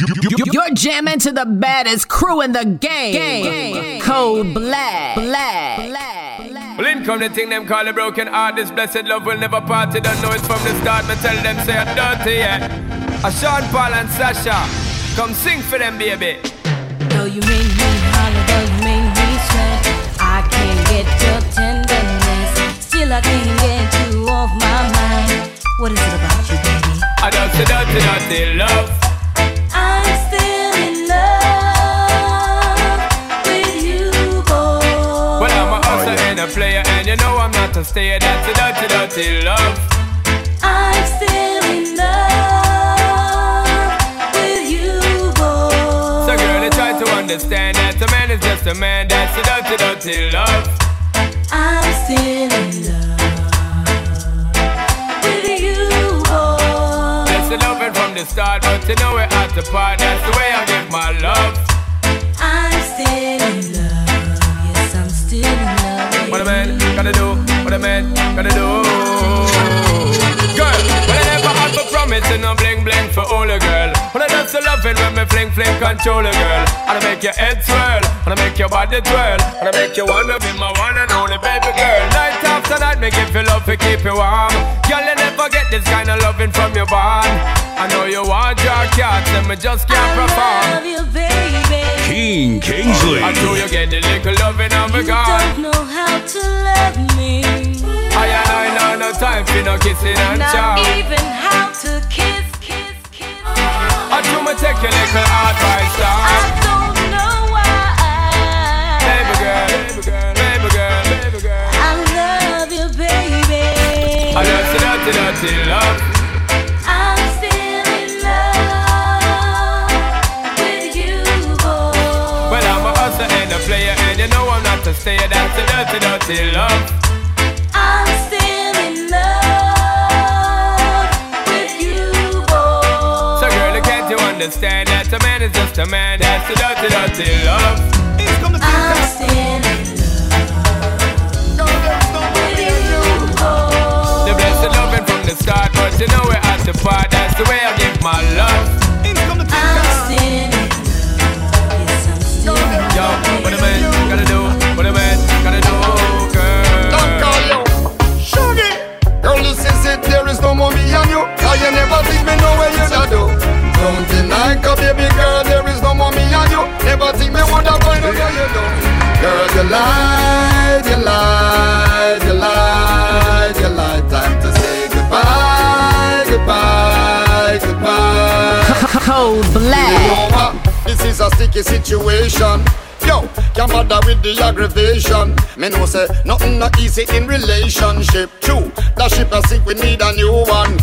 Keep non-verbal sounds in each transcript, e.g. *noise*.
You're jamming to the baddest crew in the game. game. Code Black. Black. Well, in come the thing them call a broken heart. This blessed love will never part. You don't know it from the start. Me tell them say I'm dirty, yeah. A Sean Paul and Sasha, come sing for them, baby. Though you make me holler, though you make me sweat, I can't get your tenderness. Still, I can't get you off my mind. What is it about you, baby? I don't say dirty, dirty love. You know I'm not a stayer. That's a dirty, dirty love. I'm still in love with you, boy. So, girl, I try to understand that a man is just a man. That's a dirty, dirty love. I'm still in love with you, boy. That's the loving from the start, but you know we're at the part. That's the way I give my love. I'm still in love. Yes, I'm still in love. Man gotta do, what a man gotta do. Girl, when I never had for promise, no bling bling for all a girl. When I just love it when me fling fling control a girl. And I make your head swirl, and I make your body twirl, and I make you wanna be my one and only baby girl. Night after night, make you feel love to keep you warm. Girl, you never get this kind of loving from your bond. I know you want your cats, and me just can't I love you, baby. Keen Kingsley. I know you get the little loving of a You God. don't know how to love me. I and I know no time for no kissing and Not even how to kiss, kiss, kiss. I do me take your little advice I don't know why. Baby girl, baby girl, baby girl, baby girl. I love you, baby. I love you, dirty, dirty love. I'm not a stayer. That's a dirty, dirty love. I'm still in love with you, boy. So, girl, can't you understand that a man is just a man? That's a dirty, dirty love. I'm still in love with you, boy. The blessed loving from the start, but you know we're at the part. That's the way I give my love. I'm still Cause you never think me know where you do Don't deny, cause baby girl, there is no more me and you Never think me would have find out where you do Girl, you lied, you lied, you lied, you lied Time to say goodbye, goodbye, goodbye *laughs* Code you know what? This is a sticky situation. Yo, can't bother with the aggravation. Me know say nothing not easy in relationship. True, that ship a sink, we need a new one.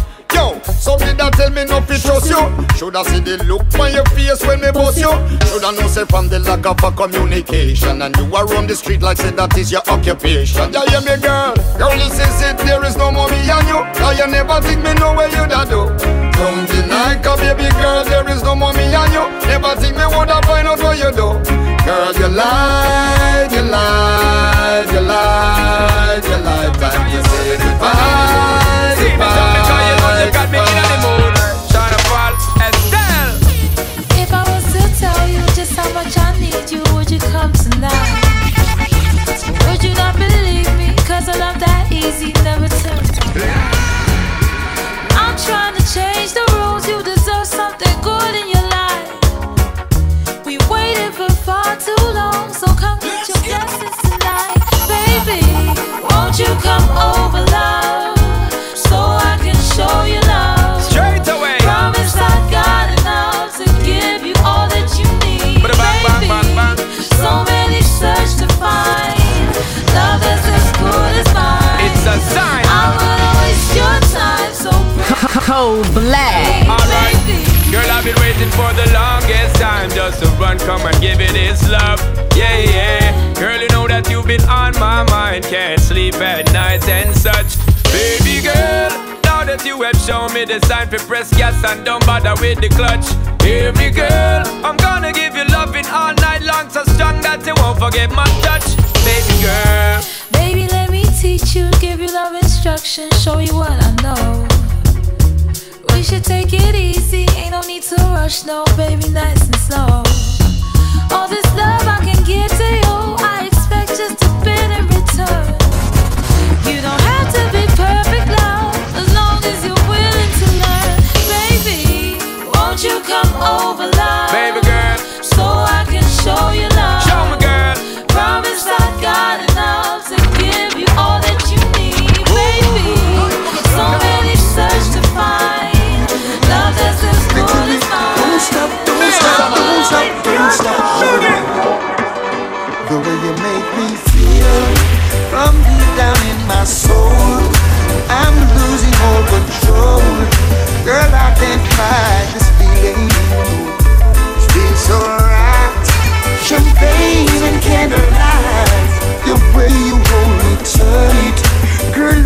Some did that tell me no to trust you. Shoulda see the look on your face when me bust you. Shoulda know say from the lack of a communication and you are on the street like say that is your occupation. Yeah, hear me, girl. Girl, this is it. There is no more me and you. Cause you never think me know where you da do. Don't deny, cause baby girl, there is no more me and you. Never think me woulda find out what you do. Girl, you lied, you lied, you lied, you lied. Time to say goodbye, you, come tonight? Would you not believe me? Cause I love that easy, never tell. I'm trying to change the rules, you deserve something good in your life. We waited for far too long, so come get your blessings tonight. Baby, won't you come over, love? So I can show you Code Black. Alright. baby. Girl, I've been waiting for the longest time just to run, come and give it its love. Yeah, yeah. Girl, you know that you've been on my mind. Can't sleep at night and such. Baby girl, now that you have shown me the sign for press gas and don't bother with the clutch. Hear me, girl. I'm gonna give you loving all night long, so strong that you won't forget my touch. Baby girl. Baby, let me teach you, give you love instruction, show you what I know. Should take it easy. Ain't no need to rush, no, baby, nice and slow. All this love I can give to you, I expect just a bit in return. You don't have to be perfect, love, as long as you're willing to learn. Baby, won't you come over,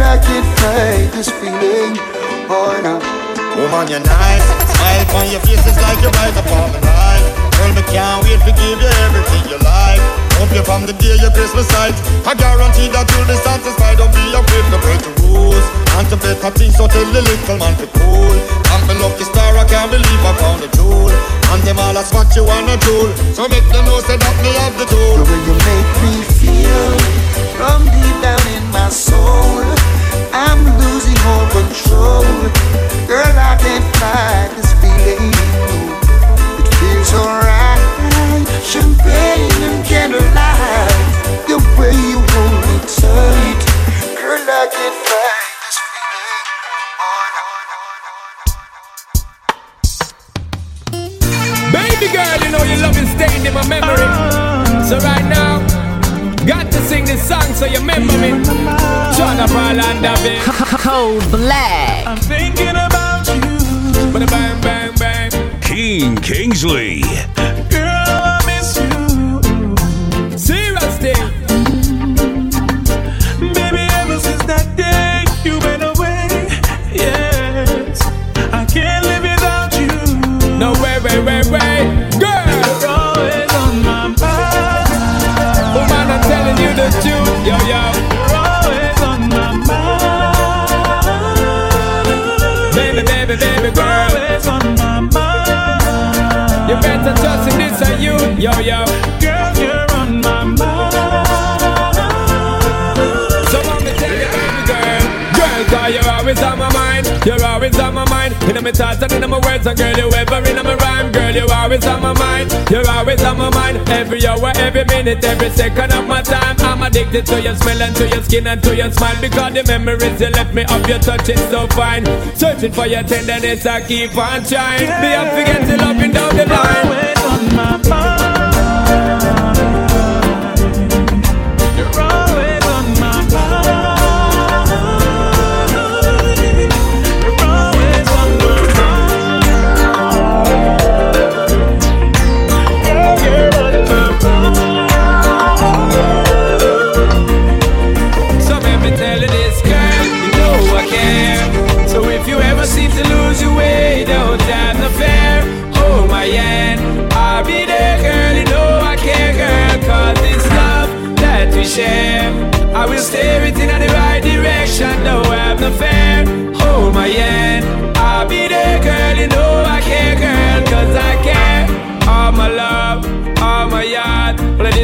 I can't fight this feeling. Oh no. Woman, you're nice. Smile on your face is like you're right upon the night. Girl, me can't wait to give you everything you like. Hope you from the day you your Christmas night. I guarantee that you'll be satisfied. Don't be afraid to break the rules. And to better things, so tell the little man to cool. I'm the lucky star, I can't believe I found a tool. And them all ask what you wanna do. So make them know say that me have the tool. The way you make me feel from deep down in my soul, I'm losing all control. Girl, I can't fight this feeling. It feels alright. Champagne and candlelight, the way you hold me tight. Girl, I can't fight this feeling. Baby girl, you know your love is stained in my memory. So right now, got to sing this song so you remember me. Sean Paul and David. Code Black. I'm thinking about you. Bang bang bang. Keen Kingsley. You better trust in this and you. Yo, yo. Girl, you're on my mind. So let me tell you, baby girl. Girl, cause you're always on my mind. You're always on my mind. In my thoughts and in my words. And girl, you ever in my Girl, you're always on my mind. You're always on my mind. Every hour, every minute, every second of my time. I'm addicted to your smell and to your skin and to your smile. Because the memories you left me of your touch is so fine. Searching for your tenderness, I keep on trying. Me, I forget to love you down the line. Always on my mind.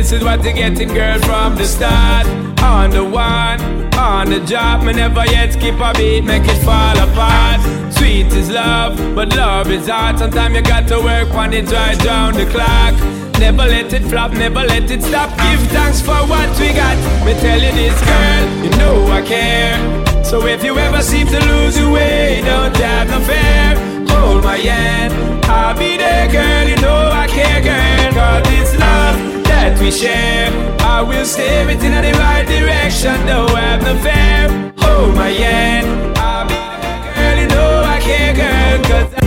This is what you're getting, girl, from the start. On the one, on the job, me never yet skip a beat, make it fall apart. Sweet is love, but love is hard. Sometimes you got to work on it right down the clock. Never let it flop, never let it stop. Give thanks for what we got. Me tell you this, girl, you know I care. So if you ever seem to lose your way, don't have no fear. Hold my hand, I'll be there, girl. You know I care, girl. Cause this love that we share, I will steer it in the right direction. Don't have no fear. Hold my hand, I'll be girl. You know I care, girl. Cause I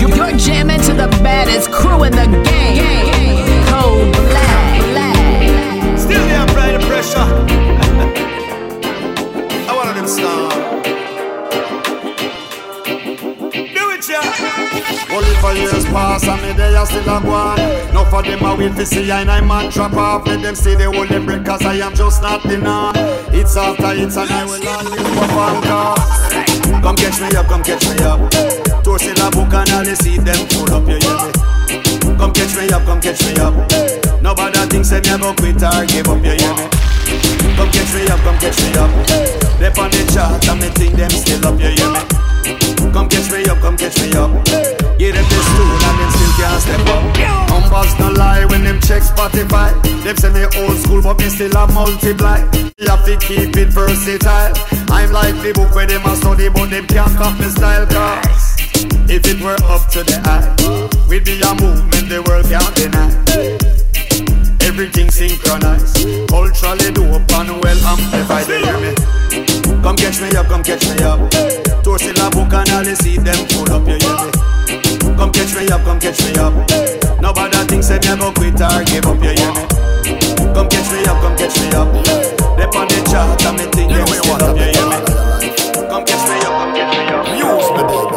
You're jamming to the baddest crew in the game. For years past and me they are still a one. No for them I wait to see I and I man drop off. Let them say they hold them break cause I am just not enough. It's after it's and I will always perform cause. Come catch me up, come catch me up. Toast in a book and all you see them pull up, you hear me? Come catch me up, come catch me up. Nobody thinks they never quit or give up, you hear me? Come catch me up, come catch me up. They on the chart and me think them still up, you hear me? Come catch me up, come catch me up. Give them the stool and them still can't step up. Numbers no lie when them check Spotify. Them say me old school, but me still a multiply. You have to keep it versatile. I'm like the book where them a study, but them can't copy style. Cause if it were up to the eye, we'd be a movement the world can't deny everything synchronized. Culturally dope and well amplified. You hear me? Come catch me up, come catch me up. Toast in a book and all see them pull up. You hear me? Come catch me up, come catch me up. Nobody thinks they never quit or give up. You hear me? Come catch me up, come catch me up. They on the chart and me think they still up. You hear me? Come catch me up, come catch me up. Use me, baby.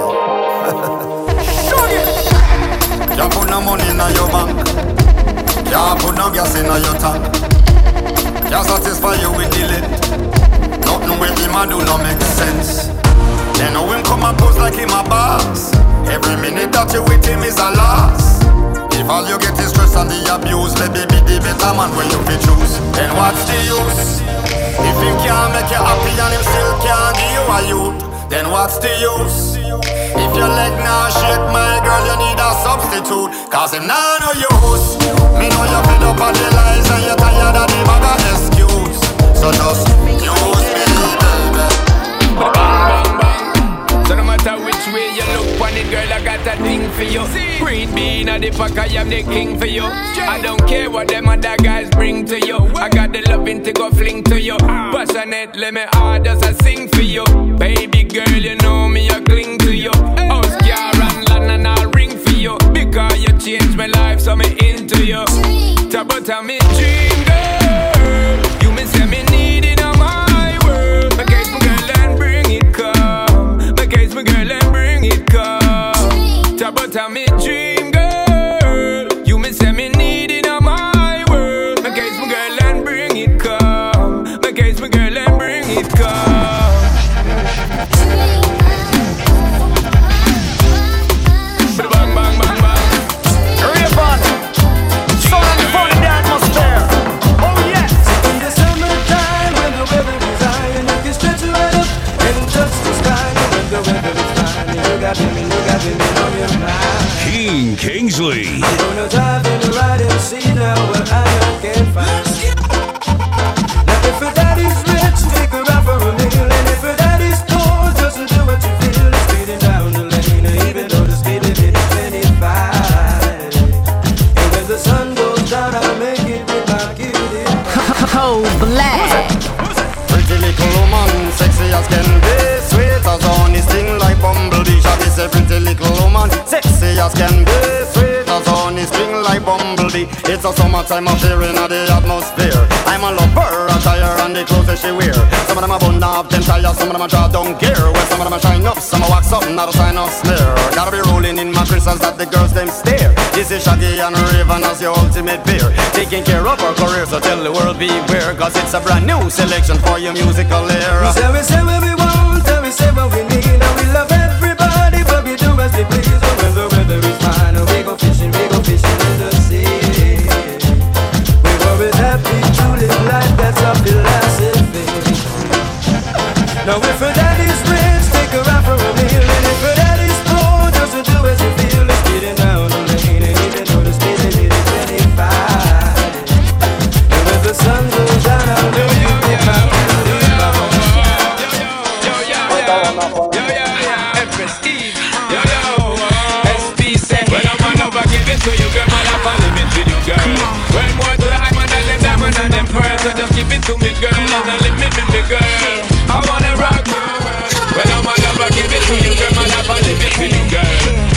Can't put no money in your bank. Can't put no gas in your tank. Can't satisfy you with the. Nothing with him I do no make sense. Then know him come and pose like him a boss. Every minute that you with him is a loss. If all you get is stress and the abuse, maybe be the better man when you fi choose. Then what's the use? If him can't make you happy and him still can't give you a youth, then what's the use? If your leg now shake, my girl, you need a substitute. Cause him now no use. Me know you're fed up on the lies and you're tired of the bag of excuse. So just use So no matter which way you look on girl, I got a thing for you. Green bean at the pack, I am the king for you. I don't care what them other guys bring to you. I got the loving to go fling to you. Passionate, let me hard as I sing for you. Baby girl, you know me, I cling to you. House car and land and I'll ring for you. Because you changed my life, so me into you. Talk about me dream, girl. You me say me It's a summertime affair in the atmosphere. I'm a lover, attire and the clothes that she wear. Some of them are bun up, them tires, some of them are draw down gear Well, some of them are shine up, some are wax up, not a sign of smear Gotta be rolling in my crystals that the girls them stare. This is Shaggy and Rayvon as your ultimate peer Taking care of our career, so tell the world beware. Cause it's a brand new selection for your musical We era say, we say we Just give it to me, girl, girl. I wanna rock. When I'm a lover, give it to you, girl, man, I want limit to you, girl.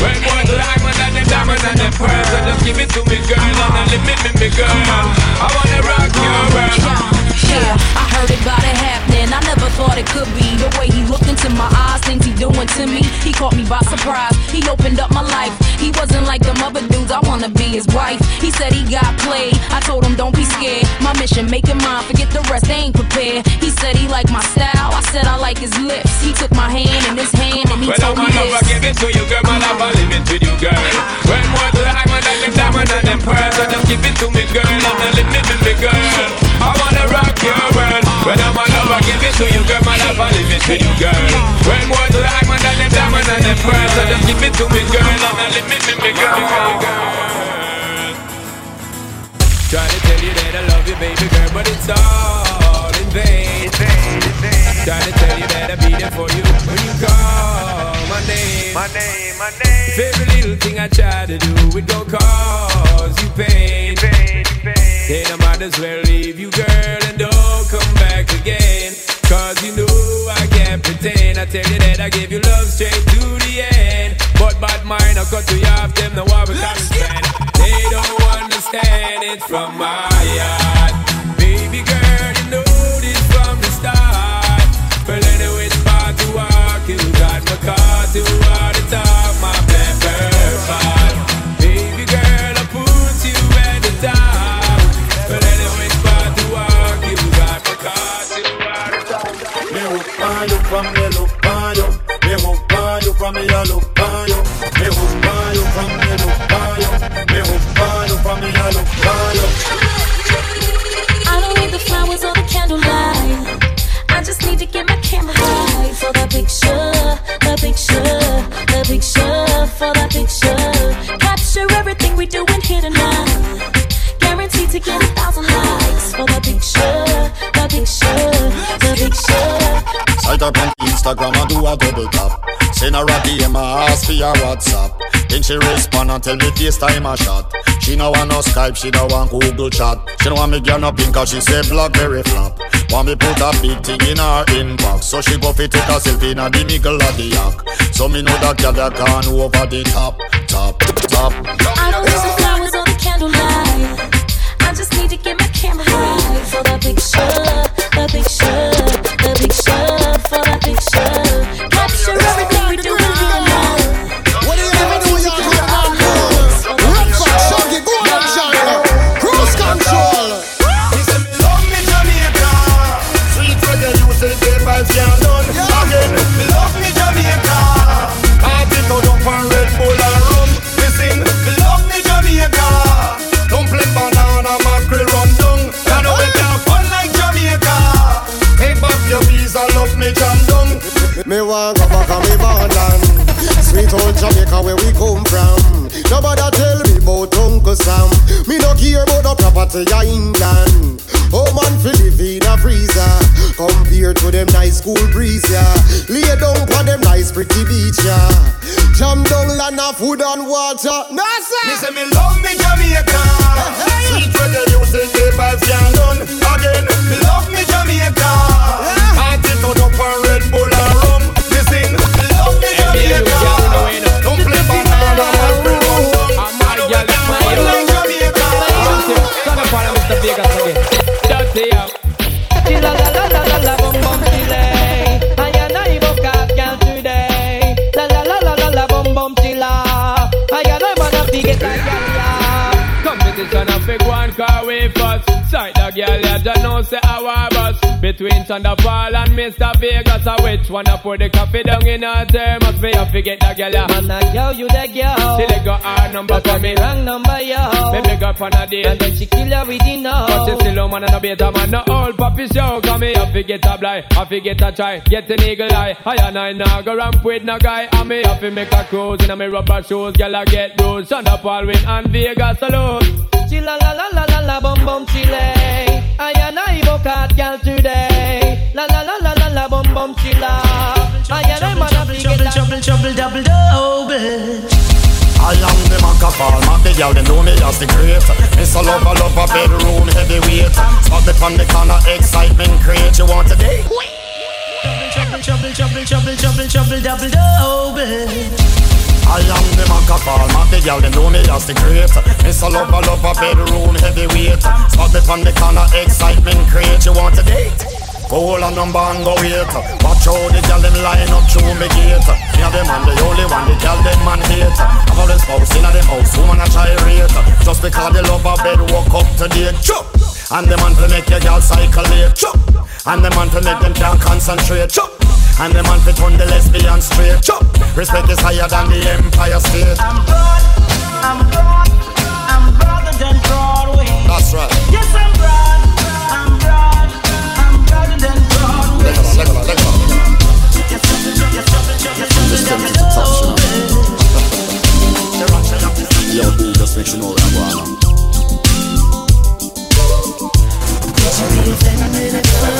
When more diamond and them diamond and them pearls, so just give it to me, girl, and don't limit me, girl. I wanna rock you, girl. Yeah, I heard about it happening. I never thought it could be the way he looked into my eyes, things he doing to me, he caught me by surprise. He opened up my life. He wasn't like them other dudes. I wanna be his wife. He said he got played. I told him don't be scared. My mission, make it mine. Forget the rest, they ain't prepared. He said he liked my style. I said I like his lips. He took my hand in his hand and he well, told I'm me love, I this. give it to you, girl. My love, I live it with you, girl. When more diamond and them diamond and them pearls, give it to me, girl. Then let me with me, girl. I wanna rock your world. When I'm a love, I give it to you, girl. My love, I live it with you, girl. When more diamond and them diamond and them pearls, so just give it to me, girl. And then let me with me, girl. Try to tell you that I love you, baby girl, but it's all in vain. Try to tell you that I'll be there for you when you call name. My name, my name. Every little thing I try to do, it gon' cause you pain. Then I might as well leave you, girl, and don't come back again. Cause you know I can't pretend. I tell you that I give you love straight to the end. But bad mind, I cut you off them, no I will spend. They don't understand it from my heart. Baby girl, you know car Sight up on Instagram and do a double tap. Send her a DM, ask for your WhatsApp. Then she respond and tell me FaceTime a shot. She no want no Skype, she no want Google chat. She no want me girl no pink cause she say Blackberry flop. Want me put a big thing in her inbox. So she go fi take a selfie in a the middle of the yak. So me know that girl that gone over the top, top, top. I don't need the flowers or the candlelight. I just need to get my camera right for the picture, Jamaica where we come from. Nobody tell me about Uncle Sam. Me no care about the property of England Oh man fi live in a freezer. Compared to them nice cool breeze yeah. Lay down for them nice pretty beach yeah. Jam down land of food and water. No sir. Me say me love me Jamaica. Sweet reggae, you say the vibes can't done. Again, me love me Jamaica. Party turn up on Red Bull girl ya just know say our bus. Between Thunderfall and Mr. Vegas, a which one a put the coffee down in her thermos? Me a forget the girl ya. Man, I girl, you the girl. She let go her number for me. wrong number, yo. Me beg her on a date. And then she kill her with the no. But she still a man and a beta man, no old puppy show. Come me a forget a blind, I forget a try, get an eagle eye. I and I now go ramp with no guy. I me have to make a cruise in a me rubber shoes, girl I get. Shonda Paul win and Vegas alone. Chilla la la la la la bum bum I and I book out girl today. La la la la la la bum bum chilla. I and I wanna be get a Trouble, trouble, double, double. I am the Macapal, man, the girl, they know me as the great Miss a lover, lover, bedroom, heavyweight Spot me on the corner, excitement create You want a date? Trouble, trouble, trouble, trouble, trouble, trouble, double, double. I am the Macapal, man, the girl, they know me as the great Miss a lover, lover, bedroom, heavyweight Spot me on the corner, excitement create You want a date? Hold on number and go wait. Watch how the gal them line up through me gate. Me and them man the only one the gal them man hate. Have all the spouse in a them house, woman a try rate. Just because the love a bed walk up to date. Chop. And the man to make your gal cycle late. Chop. And the man to make them can't concentrate. Chop. And the man to turn the lesbian straight. Chop. Respect is higher than the Empire State. I'm broad, I'm broad, I'm broader than Broadway. That's right. Yes, I'm broad, I'm broad, I'm broader than Broadway. Tell me to touch, you know. Yo, B, just make sure you know that one.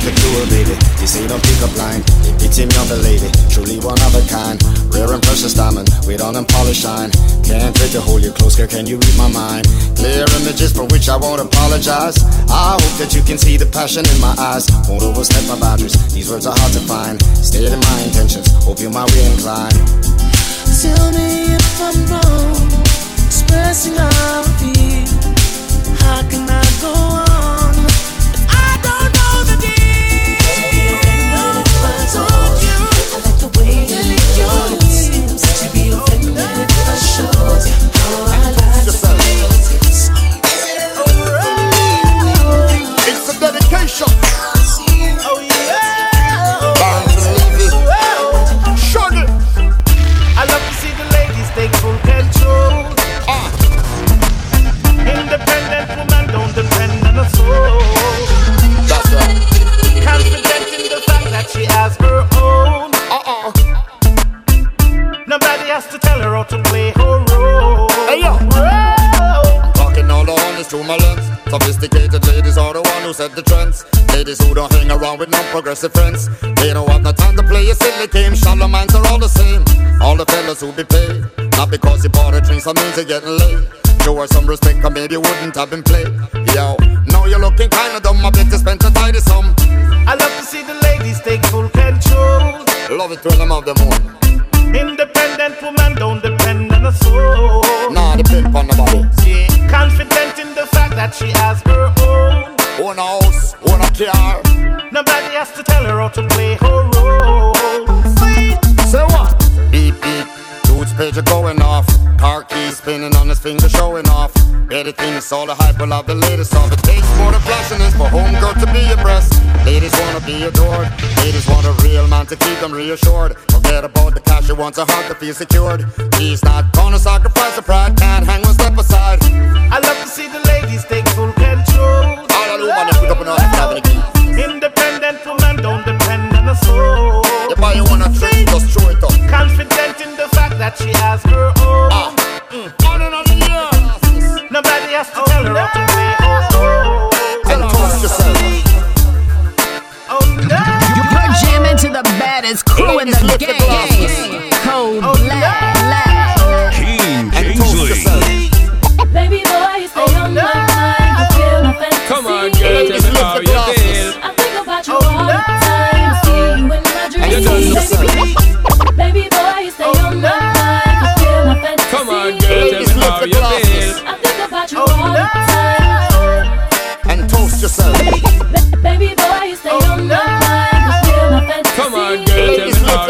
You like a cool baby, you say don't pick up line. It's him, you're the lady, truly one of a kind. Rare and precious diamond, with polish shine. Can't wait to hold you close, girl, can you read my mind? Clear images for which I won't apologize. I hope that you can see the passion in my eyes. Won't overstep my boundaries, these words are hard to find. Stated my intentions, hope you're my way inclined. Tell me if I'm wrong, expressing how I feel. How can set the trends. Ladies who don't hang around with non-progressive friends. They don't have no time to play a silly game. Shallow minds are all the same. All the fellas who be paid. Not because you bought a drink, some means you're getting late. Show her some respect, cause maybe you wouldn't have been played. Yo, now you're looking kinda dumb. I bet you spent a tidy sum. I love to see the ladies take full control. Love it when them have them own. Independent woman don't depend on a soul. Nah, depend on nobody. She confident in the fact that she has her own. Own house, own a car. Nobody has to tell her how to play her role. Say what? Beep beep. Dude's pager going off. Car keys spinning on his finger showing off. Everything is all the hype, will have the latest of it. Takes more than flashiness for homegirl to be impressed. Ladies wanna be adored. Ladies want a real man to keep them reassured. Forget about the cash, she wants a heart to feel secured. He's not gonna sacrifice her pride, can't hang one step aside. I love to see the ladies take full control. All the woman they put up in her have the key. Independent woman don't depend on a soul. You buy you wanna drink, just throw it up. Confident in the fact that she has her own. Ah. Mm. On and on the years. Nobody has to tell her how to play her role. And toast yourself. Oh no. You're jamming to the baddest crew in the the game. glasses. Cold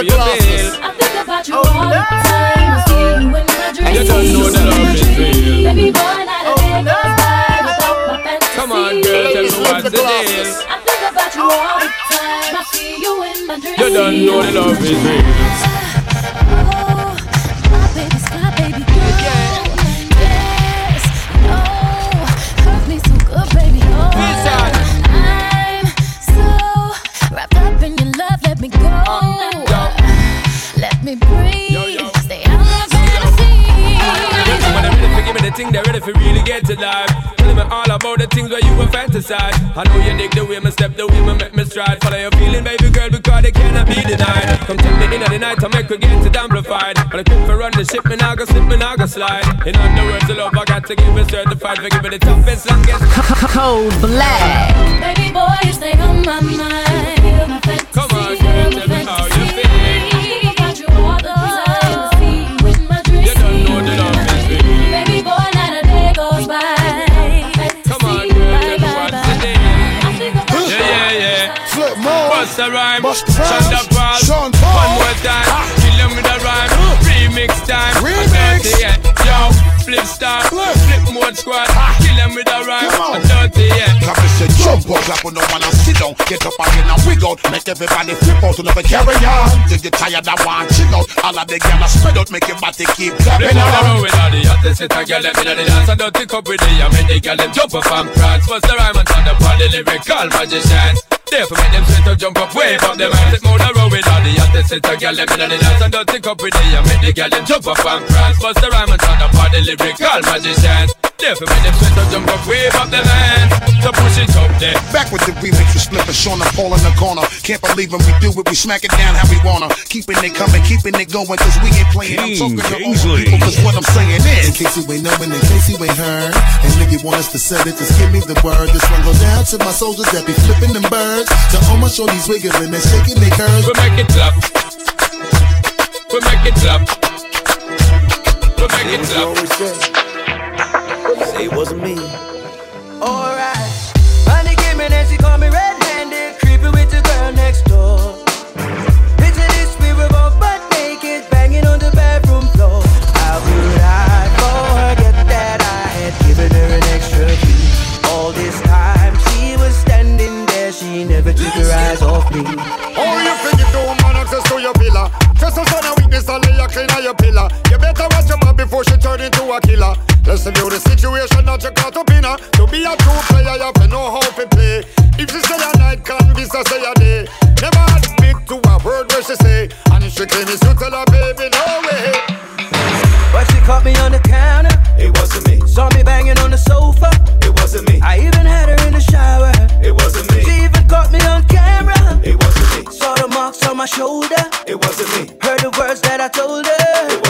tell me how. I think about you all the time. I see you in my dreams. You don't know the love is real. Baby boy, not a day goes by without my fantasy. Come on, girl, tell me what's the deal. I think about you all the time. I see you in my dreams. You don't know the love is real. Ready to give me the thing, they're ready for really get to life. Tell me all about the things where you were fantasize. I know you dig the way me step, the way me make me stride. Follow your feeling, baby girl, because they they cannot be denied. Come tell me in the night, I make her get it amplified. But I keep for run the ship, me now go slip, me now go slide. In other words, the love I got to give it certified for giving the toughest, longest. Code Black. Baby boy, you stay on my mind. You're my fantasy. Come on, girl, tell me how you more. Bust a rhyme, Bust shut up, Paul. Sean Paul. One more time, kill them with a rhyme. Remix time, Remix. yeah. Yo, flip star, Flip. Flipmode Squad. Kill them with a rhyme, Come on. dirty, yeah. Clap and say jump up, clap on the one and sit down. Get up again and wig out. Make everybody flip out never carry on. Till you tired and want chill out. All of the gyal spread out, make your body keep Flip clapping on the on. road with all the a girl them inna the dance and don't take up with the I make the girl them jump up and prance. Bust the rhyme and turn up all the lyrical magicians. Therefore make them straight up jump up, wave up them hands. Take more the road with all the hottest hit a girl them inna the dance and don't take up with the I make the girl them jump up and prance. Bust the rhyme and turn up all the lyrical magicians. Therefore make them straight up jump up, wave up them hands. So push it up there. Back with the remix with Slip and Sean and Paul in the corner. Can't believe when we do it, we smack it down how we wanna. Keeping it coming, keeping it going, cause we ain't playing. I'm King talking to all people, cause what I'm saying is. In case you ain't knowing, in case you ain't heard. And if you want us to set it, just give me the word. This one goes down to my soldiers that be flipping them birds. To all my shorties wiggling and shaking their curves. We make it clap. We make it clap. We make it clap. Say it wasn't me. Alright. Honey came in and she called me red-handed, creeping with the girl next door. Picture this, we were both butt naked, banging on the bathroom floor. How could I forget that I had given her an extra key? All this time she was standing there, she never took her eyes off me. Oh, you think you do man access to your pillar? Just a son of weakness and lay a clean on your pillar. You better watch your mouth before she turn into a killer. Listen to the situation that you caught up in her. To be a true player, you have to know how to play. If she say a night, can't be so say a day. Never admit to a word where she say. And if she claim it's you tell her, baby, no way. But she caught me on the counter. It wasn't me. Saw me banging on the sofa. It wasn't me. I even had her in the shower. It wasn't me. She even caught me on camera. It wasn't me. Saw the marks on my shoulder. It wasn't me. Heard the words that I told her.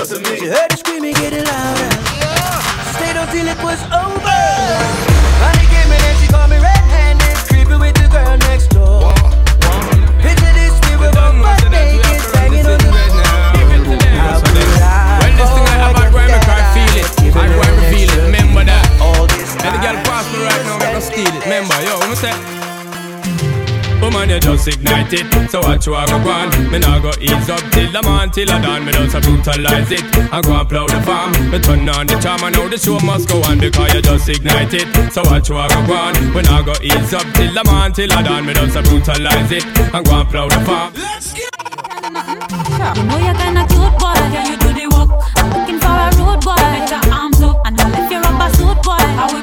Over. Oh, Woman, you just ignite it. So what you a go on? Me nah go ease up till the man till I done. Me just a brutalize it. I go and plow the farm. Me turn on the charm. I know the show must go on because you just ignite it. So what you a go on? Me nah go ease up till the man till I done. Me just a brutalize it. I go and plow the farm. Let's get. You know you're kinda cute, boy. Yeah, you do the work. I'm looking for a rude boy. Put your arms up and I'll lift your rubber suit, boy. How we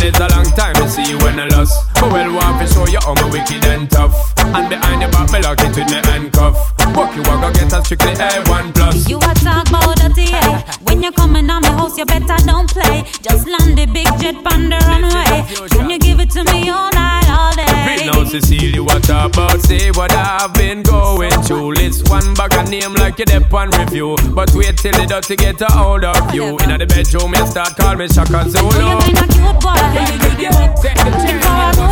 It's a long time to see you when I lost. But well, want to show you how me wicked and tough. And behind the back, me lock it with me handcuff. Walk you walk, I get a strictly A1 plus. You a talk about dirty, yeah. When you coming on my house, you better don't play. Just land the big jet on the runway. Can you give it to me all night, all day? Right now, Cecilia, what about? Say what I've been going through. List one bag of name like you dep on review. But wait till the dirty get a hold of you. In the bedroom, you start call me Shaka Zulu. You kinda cute, boy. Yeah, you do the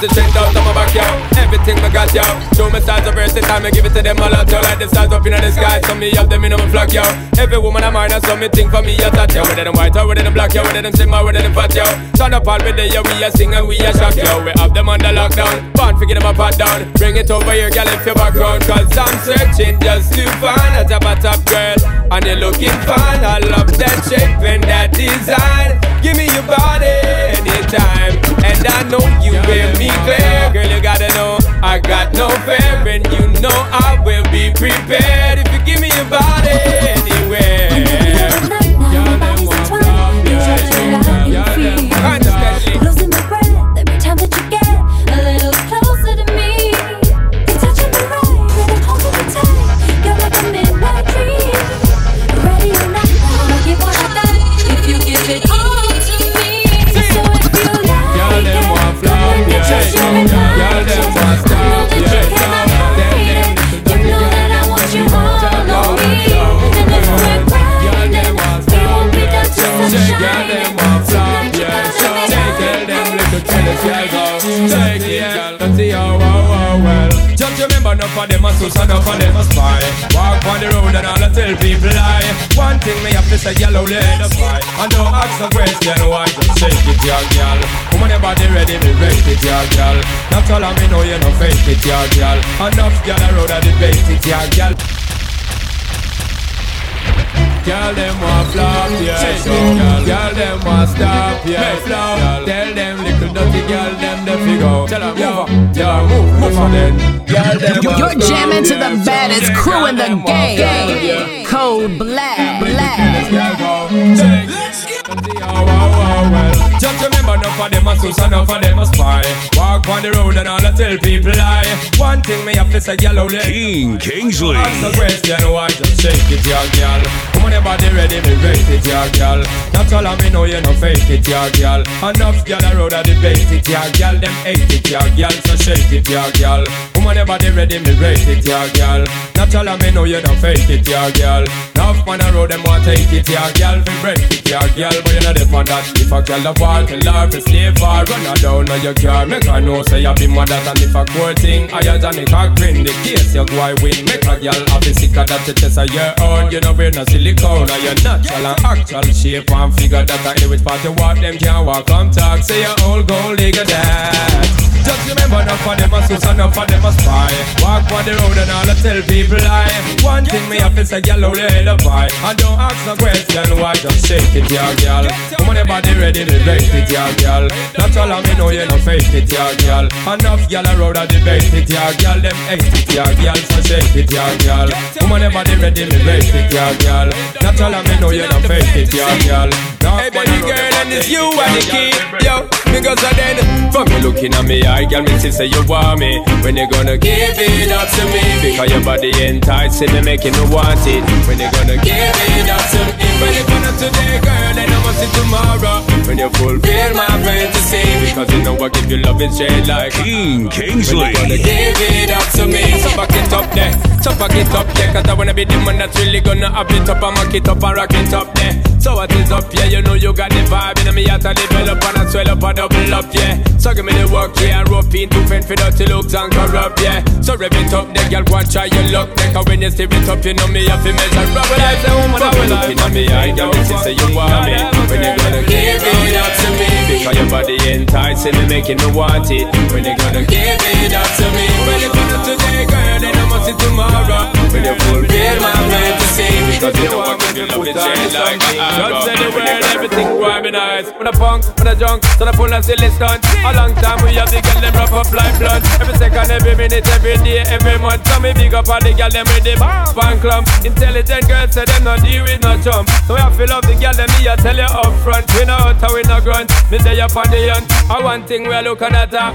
to check out on my girl. Everything I got, yo. Show me size of every time I give it to them all out, all Like the stars up in the sky, so me up them in my flock, yo. Every woman I'm mine, so me think for me, y'all. Touch y'all. Whether them white or whether them black, y'all. Whether them simmer, whether them fat, yo. Turn up all with the y'all. We are sing and we are shock, yo. We have them under lockdown. Born, forget them apart down. Bring it over here, girl, if your background. Cause I'm searching just to find a top, a top girl. And they looking fine. I love that shape and that design. Give me your body anytime, and I know you will me clear. Girl, you gotta know I got no fear, and you know I will be prepared yeah, girl. Girl, them want flop, yeah, so girl, girl, them want stop, yeah, flop. Tell them little dirty girl, them the figure. Tell them, yo, yo, move, move on then. Girl, them You're want jamming to the baddest crew in the them want flop, yeah. game. Code Black, Black. Just remember, enough of them a sus, enough of them a spy. Walk on the road and all I tell people lie. One thing me have to say, yellow let Keen Kingsley. Ask the question, why just shake it, yeah, girl. Come on, your body ready, me rate it, yeah, girl. Not all of me oh, know you no fake it, yeah, girl. Enough girl a road a debate it, yeah, girl. Them hate it, yeah, girl. So shake it, yeah, girl. Come on, your body ready, me rate it, yeah, girl. All me know you no fake it, yeah, girl. Enough man a road them want take it, yeah, girl. We break it, yeah, girl. But you know the fun that if a girl a fall, tell her to slave for run her down on your car. Make her know say you be mad at and if a cool thing, higher than the cock ring. The case you go I win. Make a girl happy sicker that you test of your own. You know we're not silicone, or your natural and actual shape and figure that I hear which part you walk them can't walk. Come talk, say your whole goal, nigga that. Just remember, enough of them a sus, enough of them a spy. Walk on the road and all I tell people lie. One thing me have to say, girl, only head a buy. And don't ask no question, why just shake it, yeah, girl. Come on, your body ready, me break it, yeah, girl. Not all of me know you no fake it, yeah, girl. Enough girl a road a debate it, yeah, girl. Them hate it, yeah, girl. So shake it, yeah, girl. Come on, your body ready, me break it, yeah, girl. Not all of me know you no fake it, yeah, girl. Hey, baby girl, and it's you and the key, yo. Because I then, from you looking at me, I girl, me see say you want me. When you gonna give it up to me? Because your body enticing me, making me want it. When you gonna give it up to me? When you gonna today, girl, then I must see tomorrow. When you fulfill my fantasy, because you know I give you love in shade like Keen Kingsley. When you gonna give it up to me? So back it up there, so back it up there, cause I wanna be the man that's really gonna up it up and mock it up and rock it up there. So what is up, yeah, you know you got the vibe in me heart to develop and I swell up and double up, yeah. So give me the work, yeah, and rope in to fend for dirty looks and corrupt, yeah. So rev it up, there, girl, go try your luck, there, cause when you steer it up, you know me have to measure up. Well, I say, woman, I will looking at me, I girl, me say you want me. When you gonna give it up to me? Because your body enticing me, making me want it. When you gonna give it up to me? When you gonna today, girl, then I must see tomorrow. When you fulfill my fantasy, because you know I give you love, it's like an arrow. Just anywhere, everything grimy nice. When I punk, when I junk, so I pull a silly stunt. A long time we have the girl them rough up like blunt. Every second, every minute, every day, every month. So me big up all the girl them with the fan clump. Intelligent girls say them not deal with no chump. So I feel up the girl them me I tell you up front. We know how we no grunt. Me say up on the hunt. I one thing we're looking at a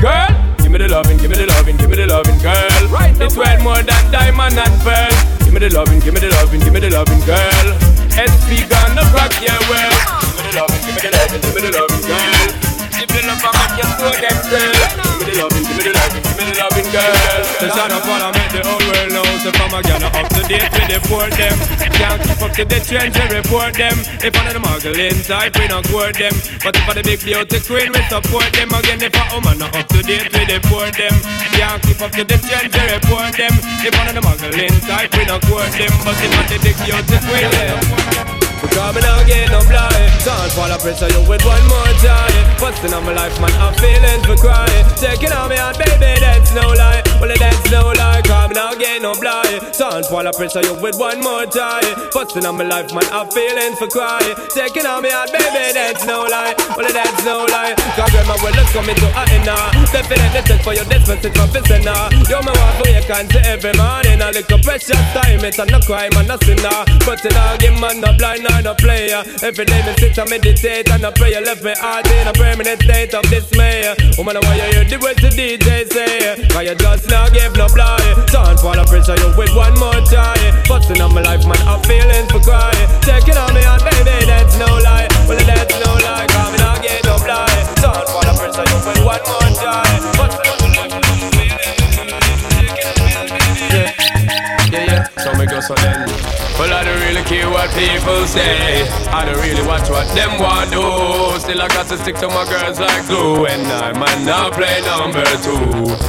girl. Give me the loving, give me the loving, give me the loving, girl. Right, it's worth more than diamond and pearl. Give me the loving, give me the loving, give me the loving, girl. SP gonna rock your world. Give me the loving, give me the loving, give me the loving, girl. Me the love, I make you so them girl. Give me the loving, give me the loving, give me the loving, girl. The sound of all I make the whole world know so from a girl up to date with the port them. Can't keep up to the trends and report them. If one of the muggling type, we not court them. But if for the big beauty queen, we support them. Again, if a woman not up to date with the port them. Can't keep up to the trends and report them. If one of the muggling type, we not court them. But if for the big beauty queen, yeah. Because me not get no blind. Can't fall a pressure you with one more time. Busting on my life man, I'm feeling for crying. Taking on me heart baby, that's no lie. Well that's no lie, cause me not get no blind. Can't fall a pressure you with one more time. Busting on my life man, I'm feeling for crying. Taking on me heart baby, that's no lie. Well that's no lie. Cause my well let's come into a inner Definitely take for your dispensing from now You're my wife oh, can see every morning A little precious time, it's a no crime and a sinner But you know give man no blind not a player. Every day me sit and meditate and I pray. Left me heart in a permanent state of dismay. Woman, why you hear the words the DJ say? Cause you just not give no fly. Don't fall pressure you with one more try. Busting on my life, man, I'm feeling for crying. Taking on me heart, baby, that's no lie. Well, that's no lie. Me go so then. Well, I don't really care what people say. I don't really watch what them want do. Still, I got to stick to my girls like glue. And I might not play number two.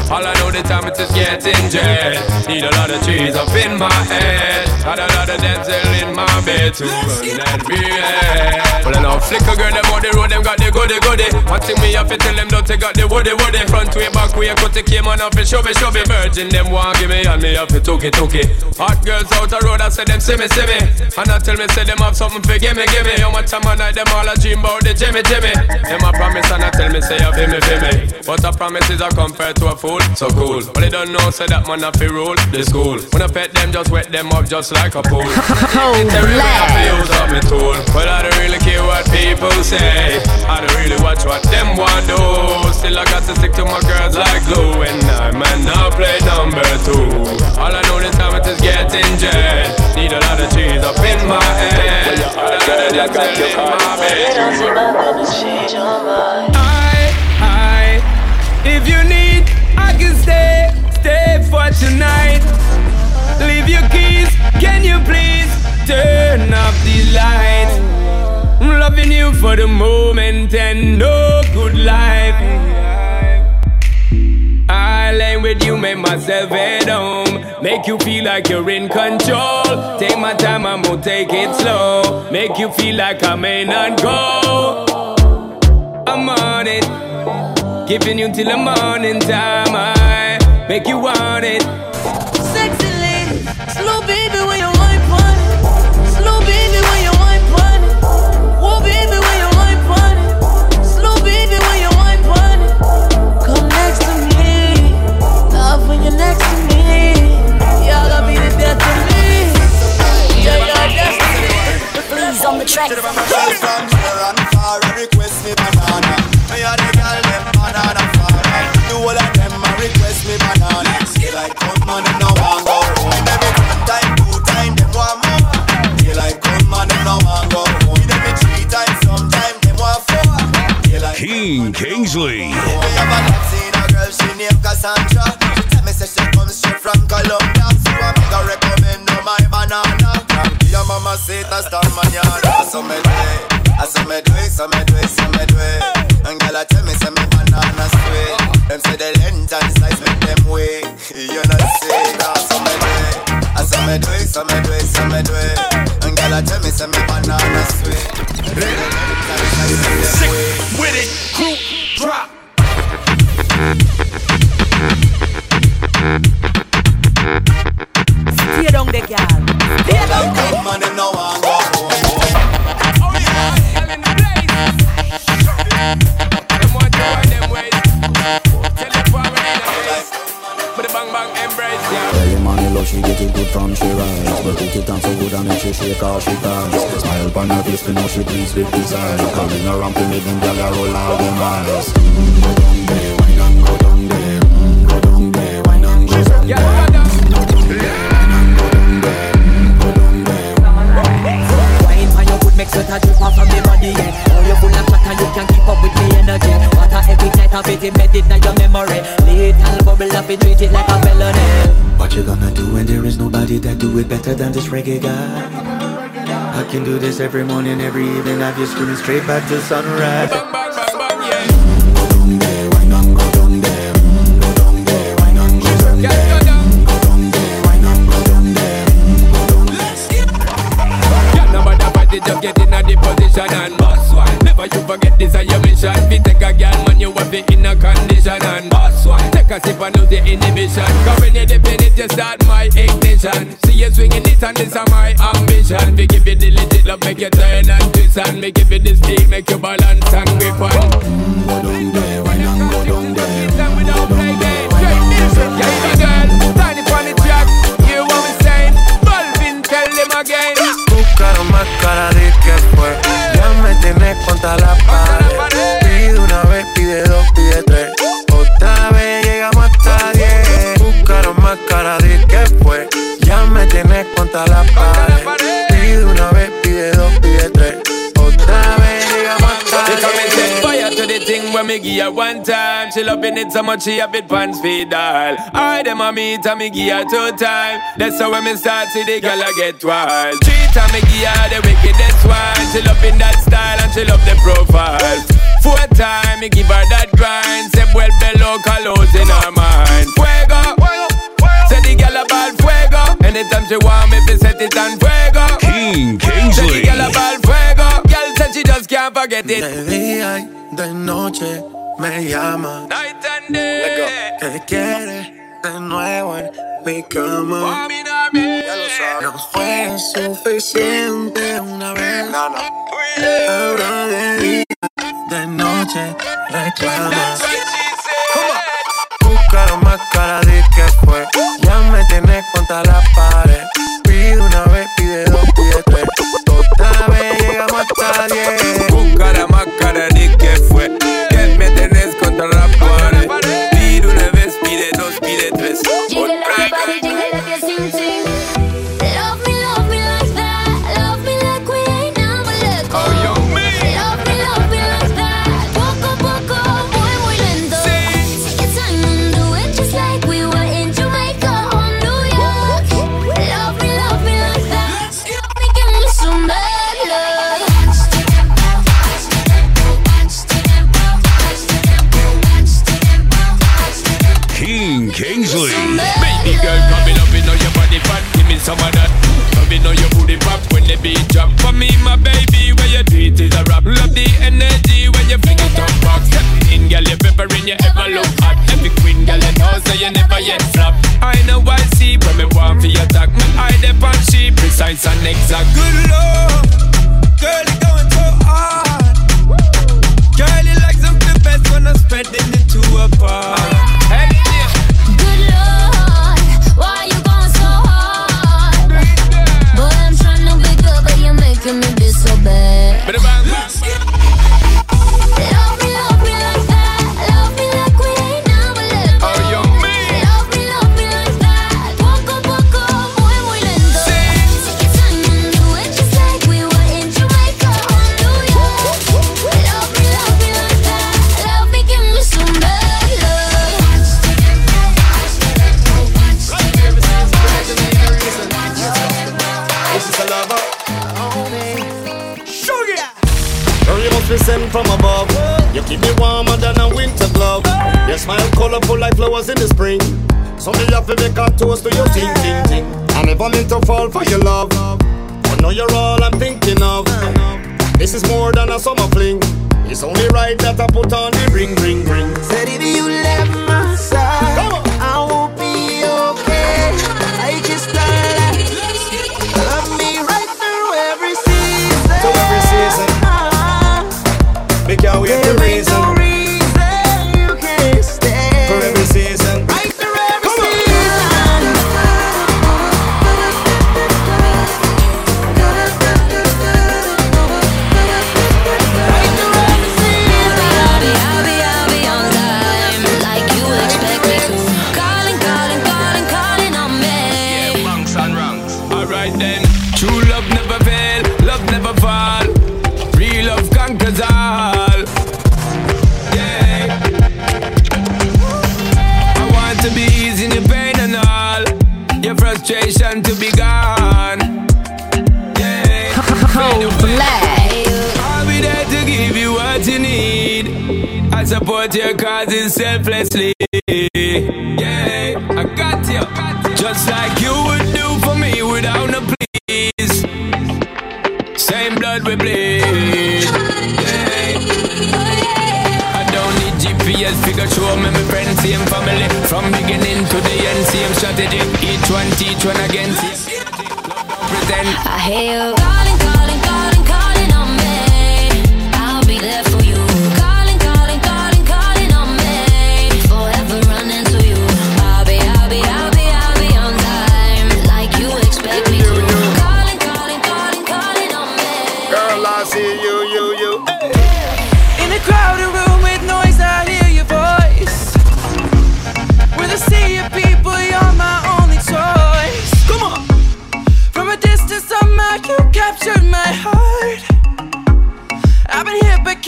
All I know the time it is just getting jet. Need a lot of trees up in my head. Got a lot of dental in my bed to run and be Well, I know flicker girl, them on the road, them got the goody goody. One thing me have to tell them, don't take got the woody woody. Front way, back way, cut the came on off and shove it, shove it. Virgin, them want give me and me have to took it, took it. Hot girls out the road, I say them me, see me. And I tell me, say them have something for gimme, gimme. How much time I night, them all a dream about the Jimmy, Jimmy. Them a promise and I tell me, say feel me, feel me. But a promise is a compared to a fool, so cool. But they don't know, say that man a fi rule the school. When I pet them, just wet them up just like a pool. *laughs* Oh, I fi use up me tool. But I don't really care what people say. I don't really watch what them want do. Still I got to stick to my girls like glue. And I man now play number two. All I know this time it is getting jet. Need a lot of cheese up in my head. I got your I, I, if you need, I can stay, stay for tonight. Leave your keys, can you please turn off the lights? I'm loving you for the moment and no good life. I lay with you, make myself at home. Make you feel like you're in control. Take my time, I'm gonna take it slow. Make you feel like I may not go. I'm on it. Giving you till the morning time. I make you want it. Sexy lady, slow baby can do this every morning, every evening. Have you screaming straight back to sunrise. Girl, no matter what it just get in a the position and boss one. Never you forget this is your mission. Fi take a girl man, you have it in a condition and boss one. Take a sip and lose the inhibition. Cause when you dip in it, you start make you turn and twist and me give you her one time. She loving it so much she have it pants feed all. I them a meet and me give her two time. That's how when me start see the girl I get wild. Three time me give her the wickedest one. She loving that style and she love the profile. Four time me give her that grind. Say well below colors in her mind. Fuego. Say the girl about fuego. Anytime she want me, fi set it on fuego. Keen Kingsley. Say the Kingsley. girl about fuego. Girl said she just can't forget it. De día y de noche me llama. Night and day. Que quiere de nuevo en mi cama. No fue suficiente una vez. Ahora de día, de noche reclama. Buscaron más cara de que fue. Ya me tienes contra la pared. Pide una vez, pide dos, pide tres. Otra vez llegamos hasta diez. Buscara más cara de. Que some of that. Come in know your booty pop when the beat drop. For me, my baby, where you do is a rap. Love the energy when you fling it up. Step in, girl, you peppering, you ever look hot. Every queen, girl, you know, so you never yet flop. I know I see when me want for your attack. Me eye dep on she precise and exact. Good lord, girl, you going so hard. Girl, you like something best when I'm spreading it to apart.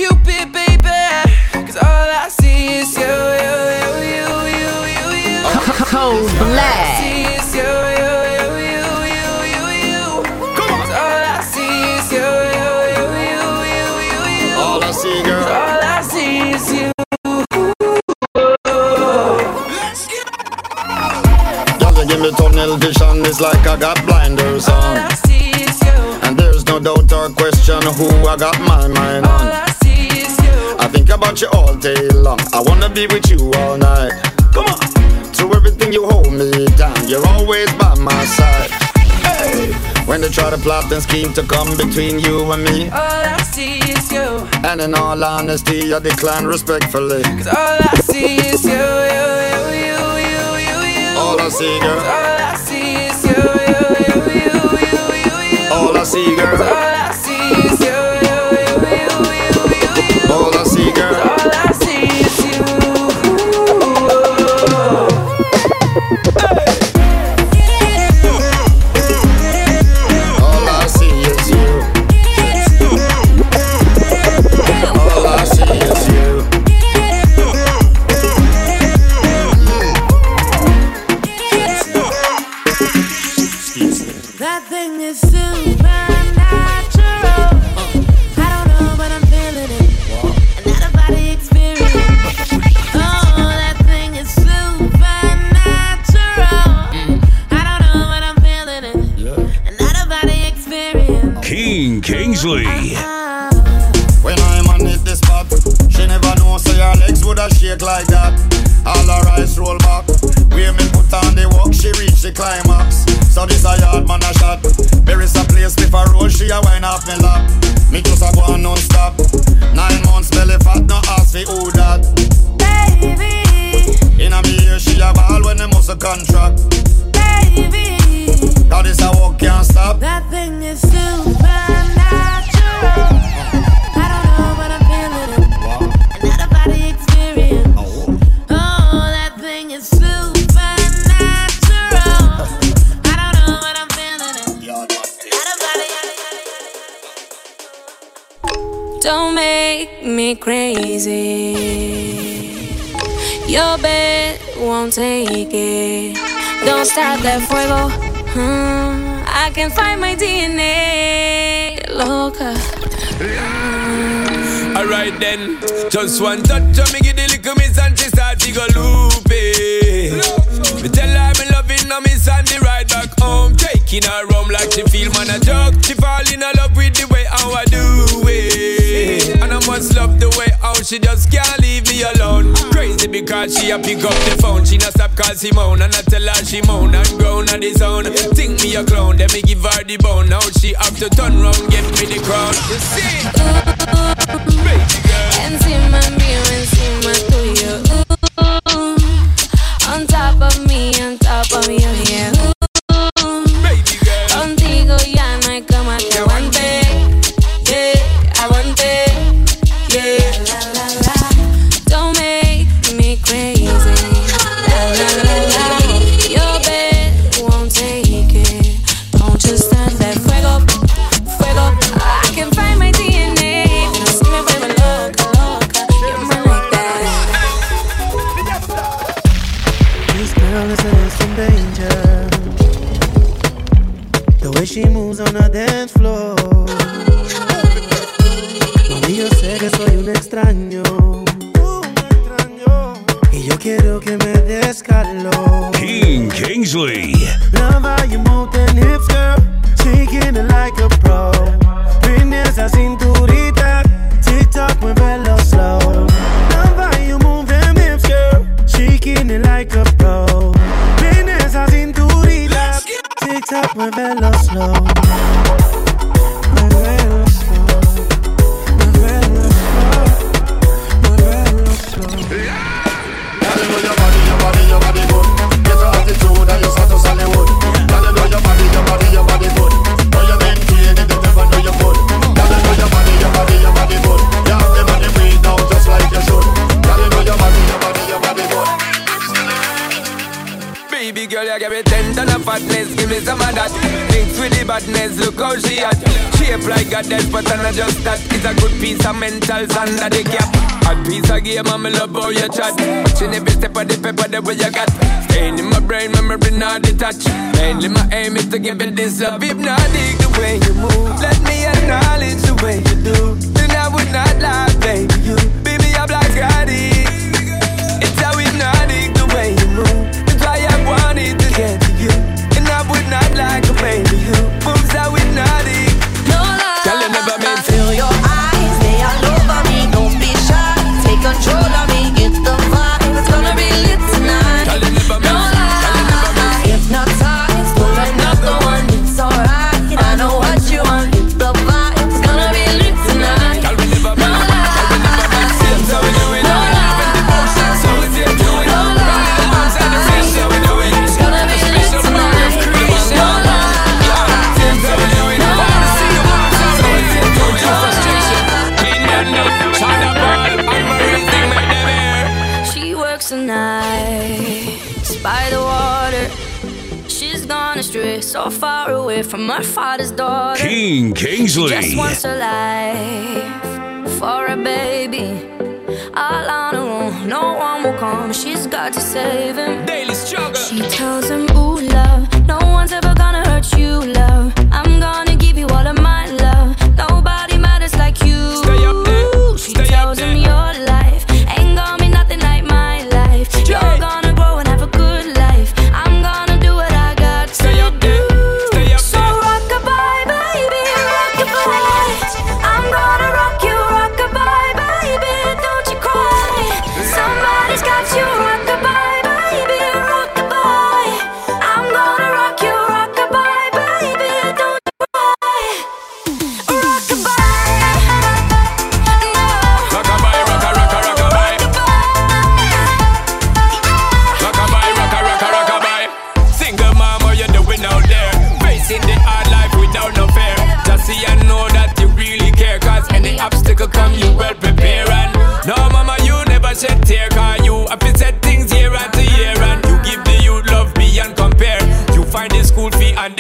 Cupid, baby. Cause all I see is you, you, you, you, you, you, you. Cold All I black. see is you, you, you, you, you, you, you. Cause all I see is you, you, you, you, you, you, you. All I see, girl. All I see is you. Girl, you give me tunnel vision, it's like I got blinders All on. I see is you. And there's no doubt or question who I got my mind All on. I see is you. I think about you all day long. I wanna be with you all night. Come on. Through everything you hold me down, you're always by my side. Hey. When they try to plot and scheme to come between you and me, All I see is you. and in all honesty, I decline respectfully. Cause all I see is you, you, you, you, you, you, you. All I see, girl. All I see is you, you, you, you, you, you, you. All I see, girl. All I see is you, you, you, you, you. All baby. Now this a walk can't stop. That thing is supernatural. I don't know, but I'm feeling it. Another body experience. Oh, oh, that thing is supernatural. I don't know, but I'm feeling it. Another body. Don't make me crazy. Your bed won't take it. Don't stop that fuego. Hmm, I can find my DNA. Loca. Alright then, just one touch of me give the little miss and she start to go loopy. Me tell her me loving her miss and the ride back home, taking her home like she feel man a joke. She fall in love she just can't leave me alone. Crazy because she a pick up the phone, she not stop call Simone, and I tell her she moan and groan on the zone. Think me a clown, then me give her the bone. Now she have to turn round, get me the crown. You see? Encima mío, encima tuyo. Ooh, on top of me, on top of you, yeah. Ooh, contigo ya no hay como we're slow. But and I just that It's a good piece of mental sand the they cap. A piece of game and me love how you chat. Watching every step of the paper the way you got. Staying in my brain, memory not detached. Mainly my aim is to give it this love. If not dig the way you move. Let me acknowledge the way you do. Then I would not lie, baby, you. Baby, I'm like my father's daughter. Keen Kingsley. Just wants life for a baby. All on her own, no one will come. She's got to save him. Daily struggle. She tells him, Ooh, love.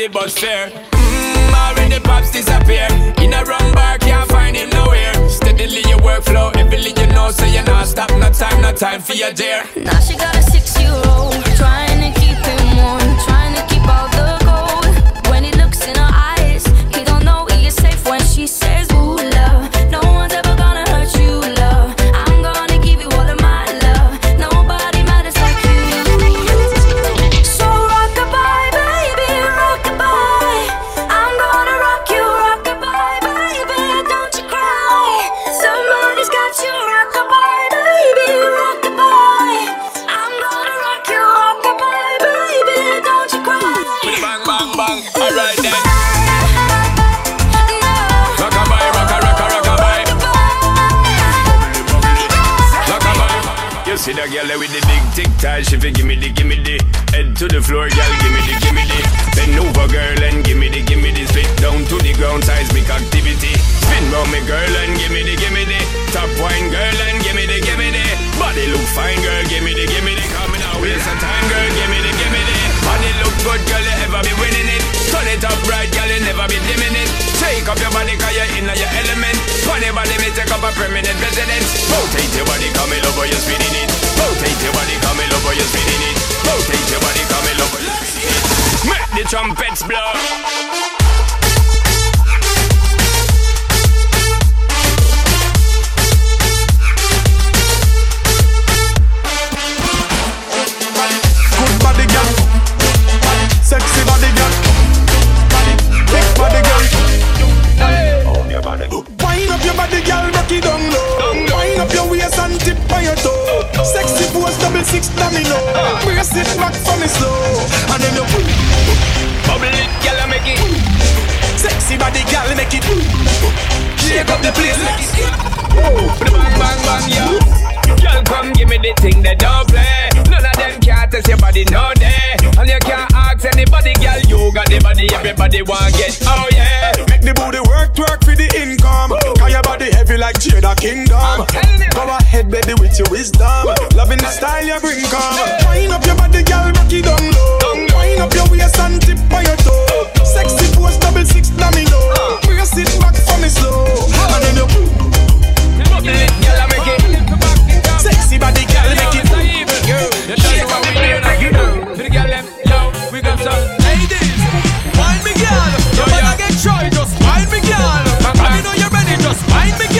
the bus fare. Mmm, already pops disappear. In a wrong bar, can't find him nowhere. Steadily your workflow, everything you know, so you're not stop. No time, no time for your dear. Now she got a six year old trying. Ask anybody, girl. You got the body, everybody want get. Oh yeah. Make the booty work, work for the income. Cause your body heavy like Jada Kingdom. Go ahead, baby, with your wisdom. Loving the style you bring, come. Wind up your body, girl, rock it down low. Wind up your waist and tip on your toe. Sexy pose, double six domino. Brace it back for me slow. And then you. Bubble it, girl, make it. Sexy body, girl, make it. Shake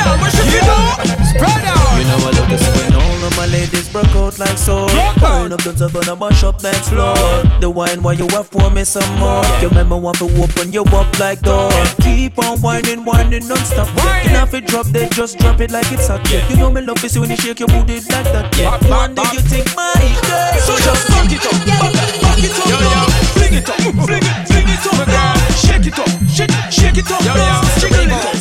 girl. What should you do? Spread out. You know I love this when all of my ladies broke out like so. Burn up the top and I mash up dance floor. The wine while you have for me some more. You remember want to open you up like door. Keep on whining, whining non-stop. Yeah. You have it drop, they just drop it like it's hot. Yeah. You know me love is when you shake your booty like that. Yeah. One day you think my girl. So just fuck it up, back it, back it up, yo, yo. Fling it up, fling it, fling it up, girl. Shake it up, shake, it, shake it up, yo, yo. Jiggle it up,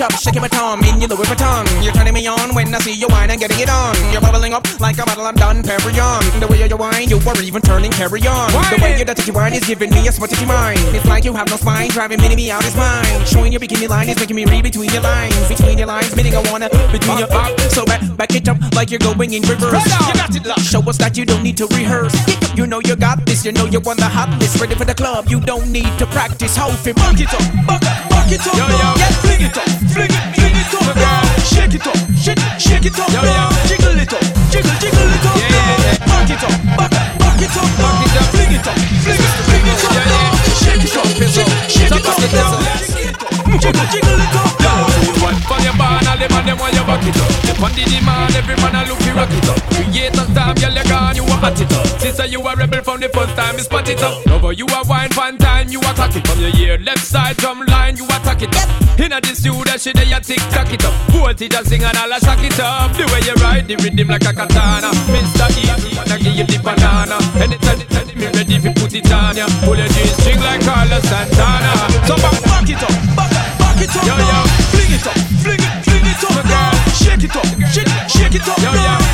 it up, it with tongue, in your Louis Vuitton. You're turning me on when I see you whine and getting it on. You're bubbling up like a bottle of Dom Perignon. The way you wine, you are even turning carry on. The way you dirty wine is giving me a smutty mind. It's like you have no spine, driving me, me out his mind. Showing your bikini line is making me read between your lines. Between your lines, meaning I wanna between your uh-huh. up. So back, back it up like you're going in reverse. You got it, love. Show us that you don't need to rehearse. You know you got this, you know you're on the hot list. Ready for the club, you don't need to practice. Hold it, back it up, back, back it up, yo, yo. Yeah, fling it up, fling it, fling it up, girl. Shake it up, shake, shake it up, yo, yo. Jiggle it up, jiggle, jiggle it up, yeah, yeah, yeah. Back it up, back, back it up, back it up, fling it up, fling it, fling it up, yeah, yeah. Shake it up, shake, shake it up, jiggle, jiggle it up, them and them want you back it up. On the demand, every man a look you rock it up. Create a time, girl you gone, you a hot it up. Sister, you a rebel from the first time, you spot it up. Over you a wine fan time, you a cock it. From your ear left side drum line, you attack it up. Inna the studio, she there you tick tock it up. Voltage a sing and all a shock it up. The way you ride the rhythm like a katana. Mr. E, wanna give you the banana. Anytime, anytime, me ready fi put it on ya. Pull your G-string like Carlos Santana. So back, back it up, back, back it up, yo, yo. It up, shake, shake it up, yo,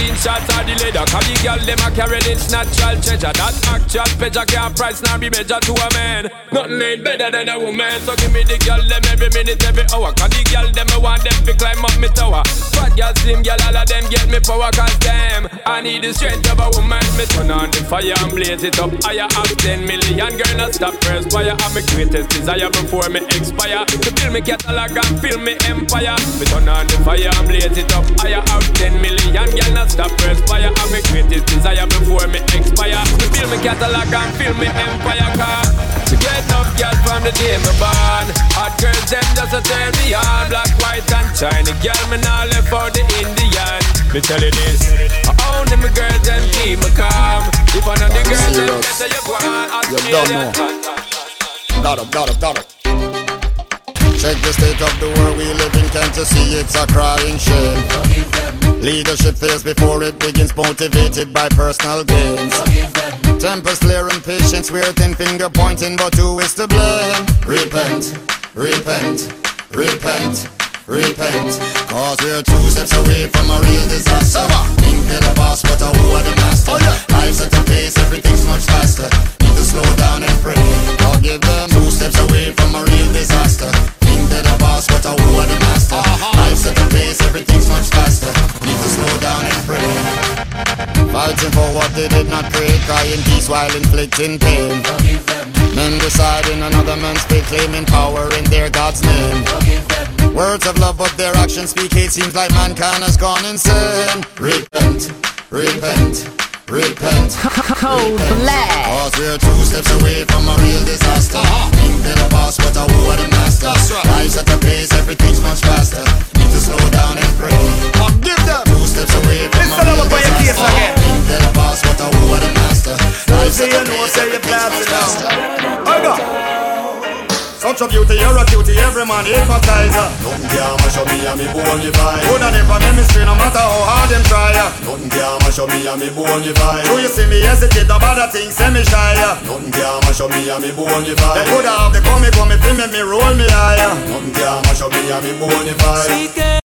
me shots or the leather. Cause the girl them a carry this natural treasure. That actual pleasure can't price nor be measured to a man. Nothing ain't better than a woman. So give me the girl them every minute, every hour. Cause the girl them I want them to climb up me tower. Fat girl, slim girl, all of them get me power. Cause them, I need the strength of a woman. Me turn on the fire and blaze it up I have 10 million girl not stop first fire I'm my greatest desire before me expire. To build me catalog and fill me empire. Me turn on the fire and blaze it up I have 10 million girl not stop first fire I'm my greatest desire before me expire. To build me catalog and fill me empire car. To get enough girl from the day me born. Hot girls them just a turn me on. Black, white and China girl me now left for the Indian. Me tell you this Only my girls them keep me calm. If I know the girls them better you go on Australian Got up, got up, got up. Check the state of the world we live in, can't you see it's a crying shame? Leadership fails before it begins, motivated by personal gains. Tempers clear and patience, we're thin finger pointing, but who is to blame? Repent, repent, repent, repent. Cause we're two steps away from a real disaster. Think the boss, but who are the master? Life's at a pace, everything's much faster. Need to slow down and pray. Forgive them, two steps away from a real disaster. They're the boss, but who are the master? Uh-huh. Life's at a pace, everything's much faster. Need to slow down and pray. Fighting for what they did not create, crying peace while inflicting pain. Men deciding another man's fate, claiming power in their God's name. Words of love, but their actions speak hate. Seems like mankind has gone insane. Repent, repent, Repent. Code Black. Cause we're two steps away from a real disaster. Think they're the boss, but I were the master. Life's at the pace, everything's much faster. Need to slow down and pray. Give them. Two steps away from a real disaster. Think they're the boss, but I were the master. Life's at a pace, everything's much faster. Oh God touch of beauty, you're a cutie, every man hypnotizer. Nothing can mash up me and me bone vibe. Coulda never make me screen, no matter how hard them try. Nothing can mash up me and me bone vibe. Do you see me hesitate about the things, say me shy. Nothing can mash up me and me bone They vibe. coulda have the come, come, feel me, me roll me higher. Nothing can mash up me and me bone vibe.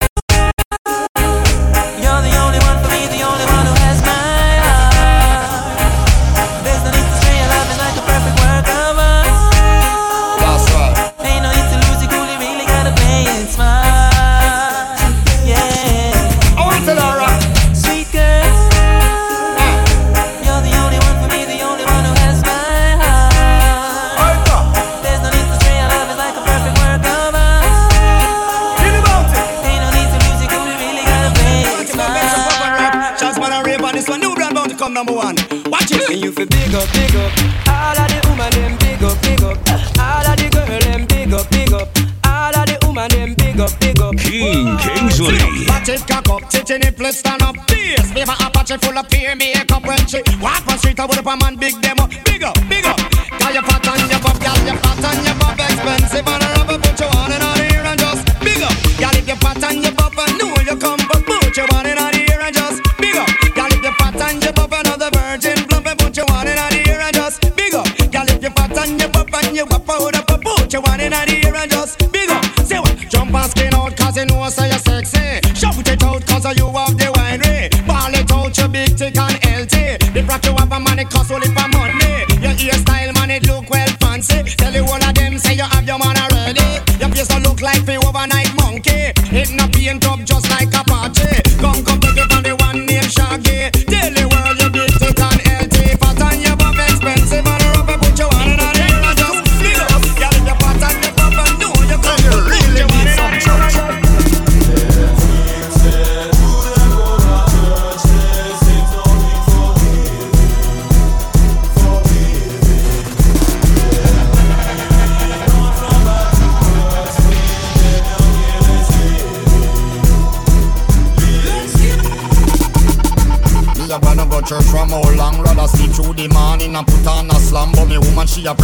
Walk on street. I would up a man big demo.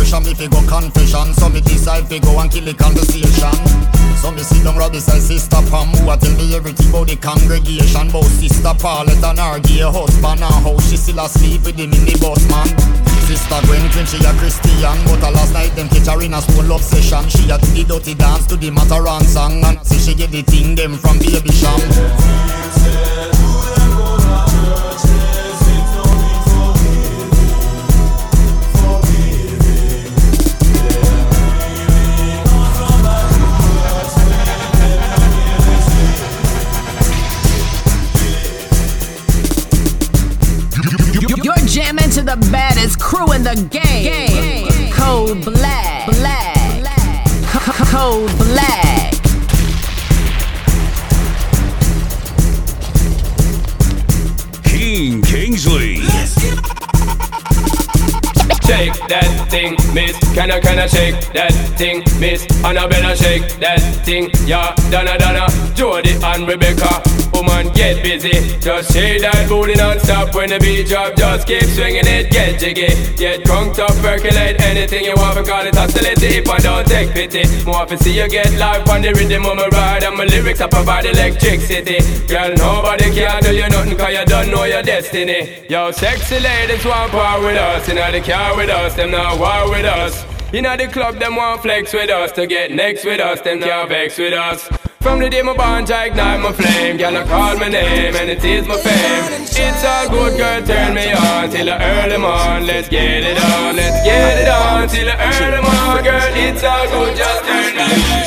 Pressure me fi go confession So me decide fi go and kill the conversation. So me sit down right beside sister Pam Who? A tell me everything about the congregation. About sister Paulette and her gay husband. And how she still asleep with the minibus man. Sister Gwen claim she a Christian. But a last night them catch her in a stone love session She a do the dirty dance to the Mataran song. And say she get the thing them from Baby Sham the game. Code Black, black, Code Black. Keen Kingsley. Shake that thing, miss. Can I, can I shake that thing, miss? Annabella, shake that thing, yeah. Donna, Donna, Jody and Rebecca. Woman, get busy. Just shake that booty non-stop when the beat drop. Just keep swinging it, get jiggy. Get crunked up, percolate anything you want. Because it's hostility if I don't take pity. More to see you get live on the rhythm of my ride. And my lyrics up about electricity. Girl, nobody can do you nothing cause you don't know your destiny. Yo, sexy ladies want power with us. In the car with us, them not war with us. In the club, them want flex with us. To get next with us, them can't vex with us. From the day my bond, I ignite my flame. Girl, I call my name and it is my fame. It's all good, girl, turn me on till the early morn. Let's get it on, let's get it on till the early morn. Girl, it's all good, just turn me on.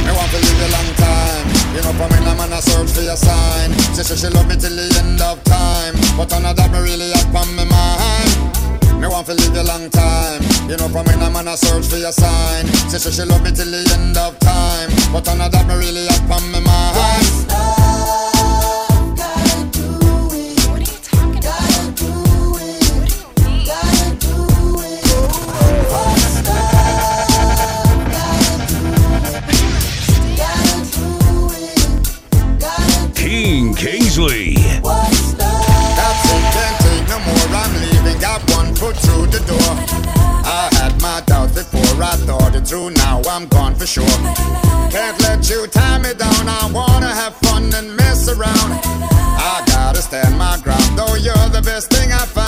Me want to live a long time. You know, for me, I'm on a search for your sign. She say she love me till the end of time. But that me really up on me mind. Me want to live a long time. You know, for me, I'm on a search for your sign. She say she love me till the end of time. But none of that me really up on me mind. Keen Kingsley. Foot through the door. I had my doubts before I thought it through. Now I'm gone for sure. Can't let you tie me down. I wanna have fun and mess around. I gotta stand my ground, though you're the best thing I found.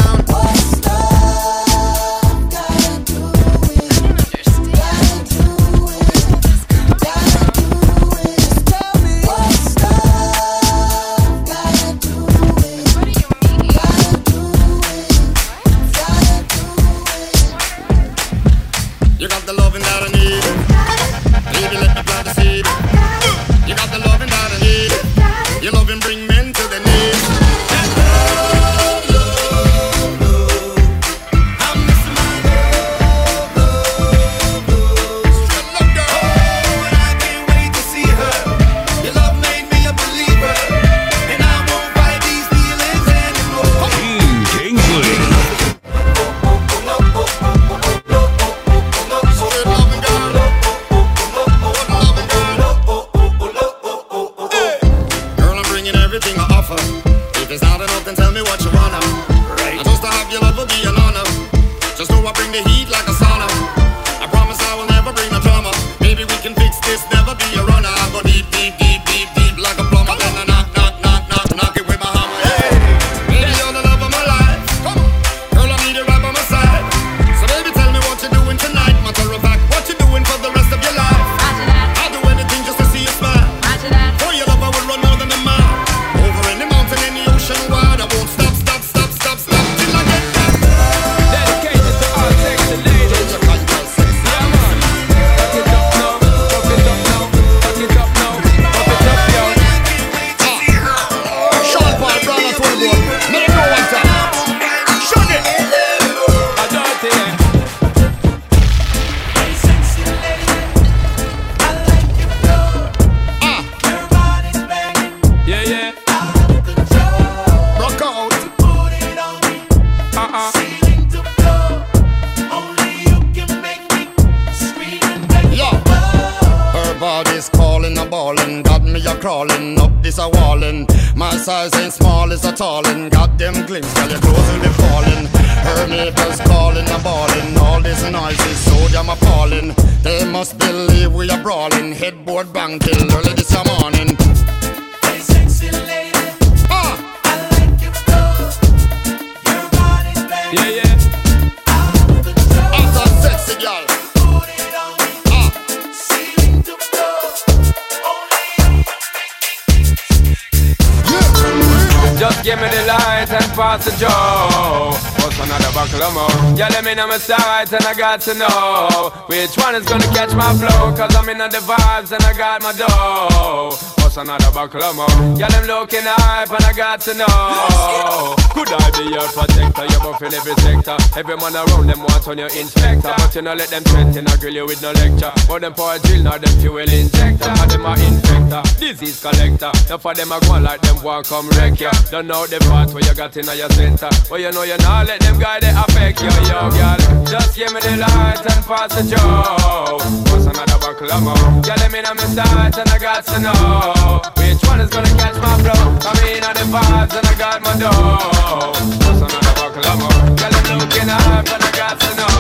The joe. What's another buckle of more? Yeah, let me know my sights and I got to know which one is gonna catch my flow. Cause I'm in the vibes and I got my dough. What's another more? Yeah, them looking hype and I got to know. Could I be your protector? You're buff in every sector. Every man around them want on your inspector. But you know, let them threaten, I grill you with no lecture. But them a drill, not them fuel injector. And them a infector, disease collector. Now for them, I go like them want come wreck ya. Don't know the part where you got in your center. But you know you not let them guy they affect you, yo, girl. Just give me the light and pass the joe. What's another more? Yeah, let me know my sights and I got to know which one is gonna catch my flow. I'm in on the vibes and I got my dough. What's another buckle of more? Girl, I'm looking up and I got to know.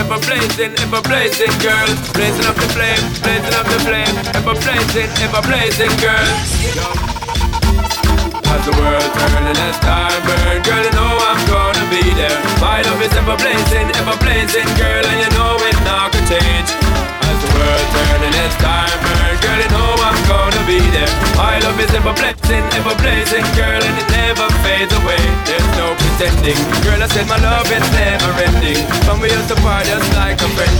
Ever blazing, ever blazing, girl. Blazing up the flame, blazing up the flame. Ever blazing, ever blazing, girl. As the world turns and as time burn, girl, you know I'm gonna be there. My love is ever blazing, ever blazing, girl, and you know it not gonna change. World turns and as time burn, girl, you know I'm gonna be there. My love is ever blazing, ever blazing, girl, and it never fades away. There's no pretending, girl. I said my love is never ending. From we used to party just like a friend.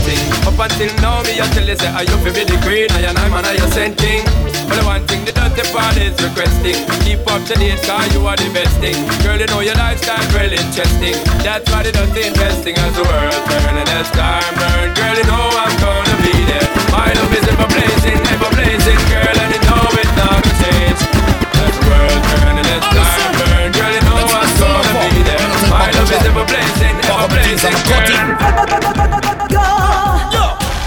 Up until now, me I tell you say, are you feel be the queen? I and I'm an I sent king. But the one thing the dirty part is requesting. Keep up to date, cause you are the best thing. Girl, you know your lifestyle really interesting. That's why the dirty investing as the world turn and as time burn. Girl, you know I'm gonna ever blazing, ever blazing, girl, and you know it's not gonna change. As the world turn and as time burn, girl, you know I'm gonna be there. My love is ever blazing, ever blazing, girl.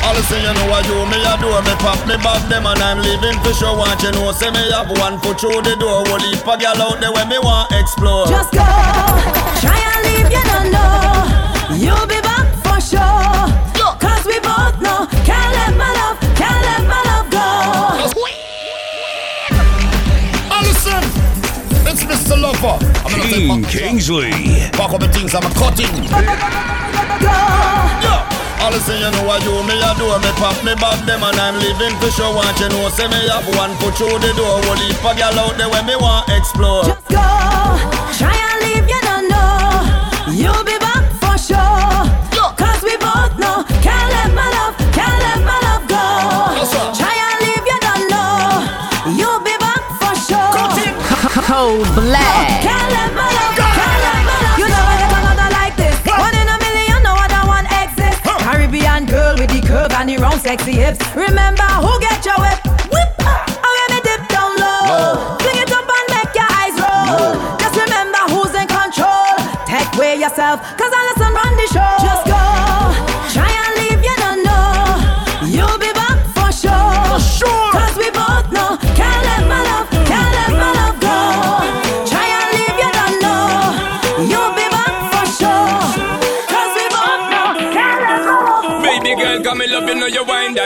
All say you know what you me a do Me pop me back them and I'm leaving for sure Want you know say me have one foot through the door Whole heap of gal out there when me want explore Just go, try and leave leave, you don't know. You'll be back for sure. It's Mr. Lover. I'm gonna take King my Kingsley. Pack up the things I'm a cutting. *laughs* Yeah. All the say you know what you me a do Me pop me back them and I'm living for sure Want you know say me have one foot through the door Will leave a girl out there when me want explore Just go. Try and leave, you don't know. You'll be back for sure. Cause we both know. Can't let my love, can't let my love go. Try and leave, you don't know. You'll be back for sure. Cold sexy hips. Remember who get your whip? Whip. Oh, let me dip down low. Fling it up and make your eyes roll. Just remember who's in control. Take away yourself, cause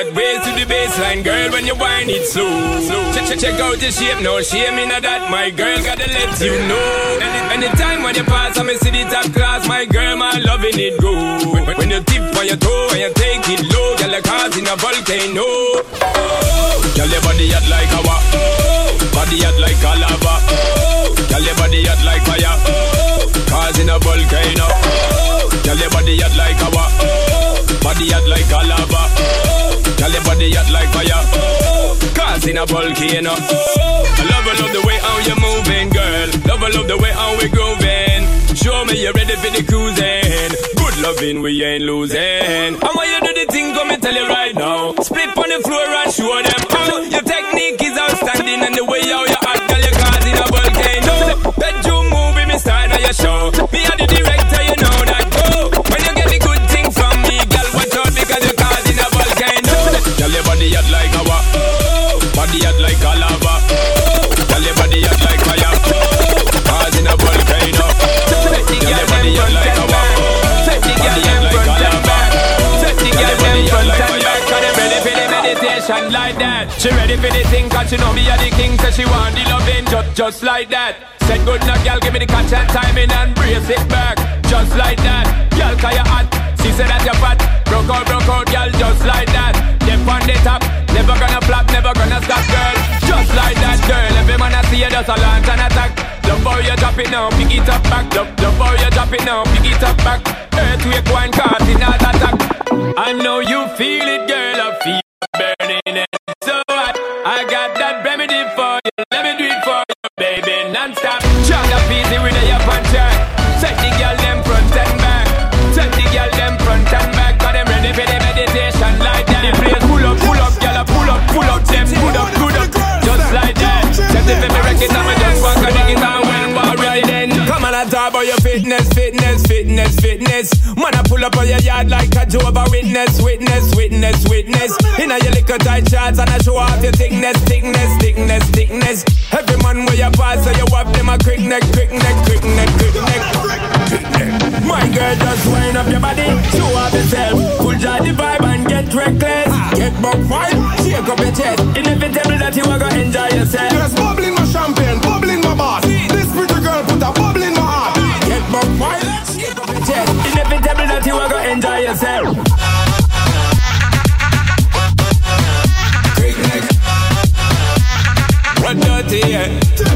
that way to the baseline, girl. When you wind it slow. Check, check, check out the shape, no shame in that. My girl, gotta let you know. Any, anytime when you pass, I me see the top class. My girl, my loving it go. When, when you tip on your toe and you take it low, girl, like causing a volcano. Oh, girl, your body hot like a oh, body hot like a lava. Oh, girl, your body hot like fire. Oh, causing a volcano. Oh, girl, your body hot like a oh, body hot like a lava. Hot like fire. Oh, causing a volcano. Oh, I love, I love the way how you're moving, girl. Love, I love the way how we grooving. Show me you're ready for the cruising. Good loving, we ain't losing. And when you do the thing, come and tell you right now. Split on the floor and show them how. Your technique is outstanding, and the way how you act, girl, you're causing a volcano. Bedroom movie, me style of your show. She ready for the thing cause she know me a the king. She want the loving just, just like that. Said good now, girl, give me the catch and timing and brace it back. Just like that. Girl, cause you hot. She said that you're fat. Broke out, broke out, girl, just like that. Dip on the top. Never gonna flop, never gonna stop, girl. Just like that, girl. Every man I see you just a launch and attack. Love how you drop it now, pick it up back. Love, love how you drop it now, pick it up back. Earthquake one caught in attack. I know you feel it, girl. I got that remedy fitness. Man, I pull up on your yard like a Jehovah Witness, witness, witness, witness. In a your little tight shorts and I show off your thickness, thickness, thickness, thickness. Every man where you pass, so you have them a quick neck, quick neck, quick neck, quick neck. My girl, just wind up your body, show off yourself. Full joy the vibe and get reckless. Get buck wild, shake up your chest. Inevitable that you are gonna enjoy yourself. Just bubbling my champagne, you are gonna enjoy yourself. Quick neck. What dirty, yeah.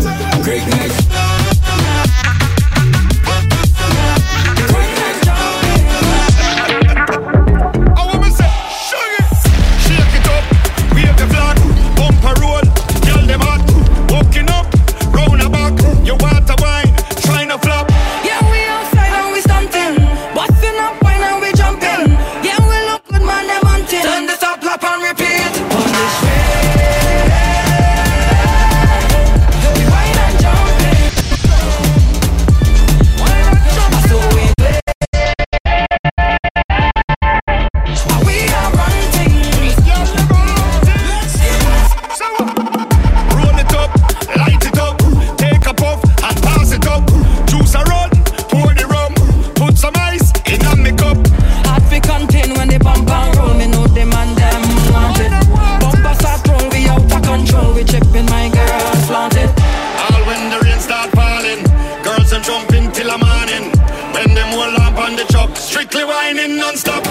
the morning. When them hold lamp on the truck, strictly whining non-stop.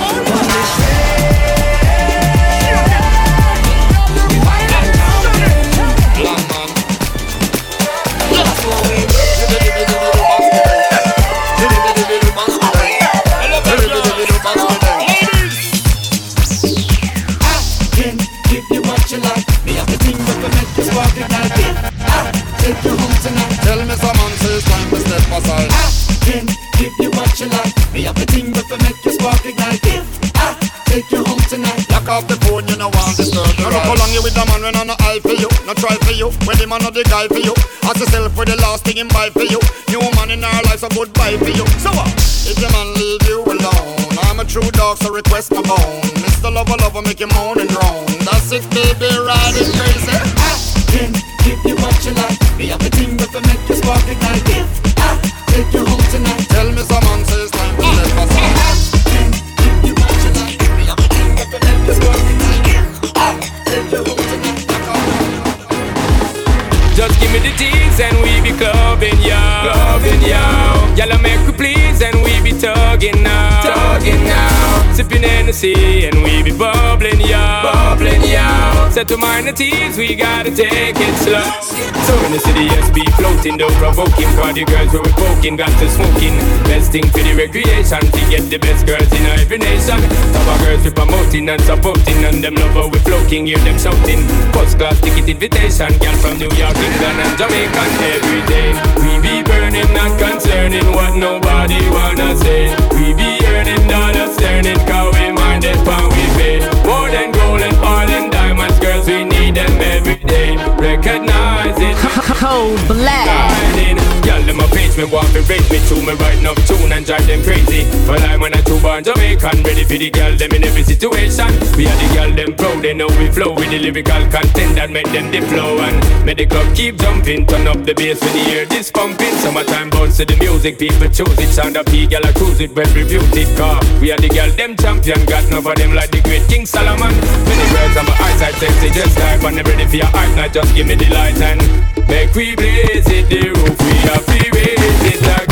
That will make you. I take you home tonight. Lock off the phone, you know want to disturb the Look how long you with the man when I no eye for you, no try for you. When the man not the guy for you, ask yourself for the last thing him buy for you. New man in our life, so goodbye for you. So what? If your man leave you alone, I'm a true dog, so request my bone. Mr. Lover, lover, make you moan and groan. That's it, baby, riding crazy. Ah, I can give you what you like. Me have the thing that will make you spark ignite. Tugging now. Tugging now. Sipping Hennessy and we be bubbling, yo. Bubbling. Set to mind the tease, we gotta take it slow. So in the city, yes, be floating, though provoking. Party girls where we poking, got to smoking. Best thing for the recreation, to get the best girls in every nation. Top of girls we promoting and supporting, and them lover we floating, hear them shouting. First class ticket invitation, girl from New York, England, and Jamaica every day. We be burning, not concerning what nobody wanna say. We be Recognize it. Code Black. Page me want to raise me to me right now tune and drive them crazy. But I'm when I two born Jamaican, ready for the girl them in every situation. We are the girl them proud, they know we flow with the lyrical content that make them the flow and make the club keep jumping. Turn up the bass when you hear this pumping. Summertime bounce to the music, people choose it. Sound up, girl I cruise it, well reviewed it. Car we are the girl them champion, got none of them like the great King Solomon. Many girls on my eyesight sexy, just type and ready for your hype night. Just give me the light and make we blaze it. The roof we have to raise it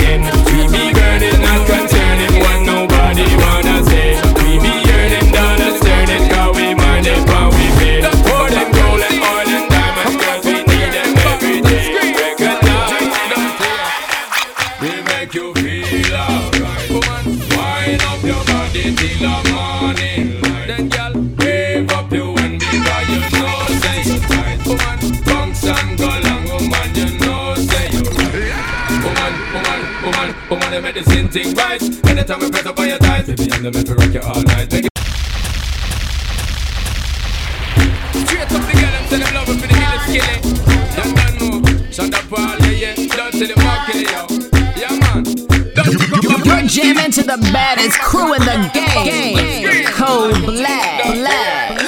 crew in the game. Code Black. black.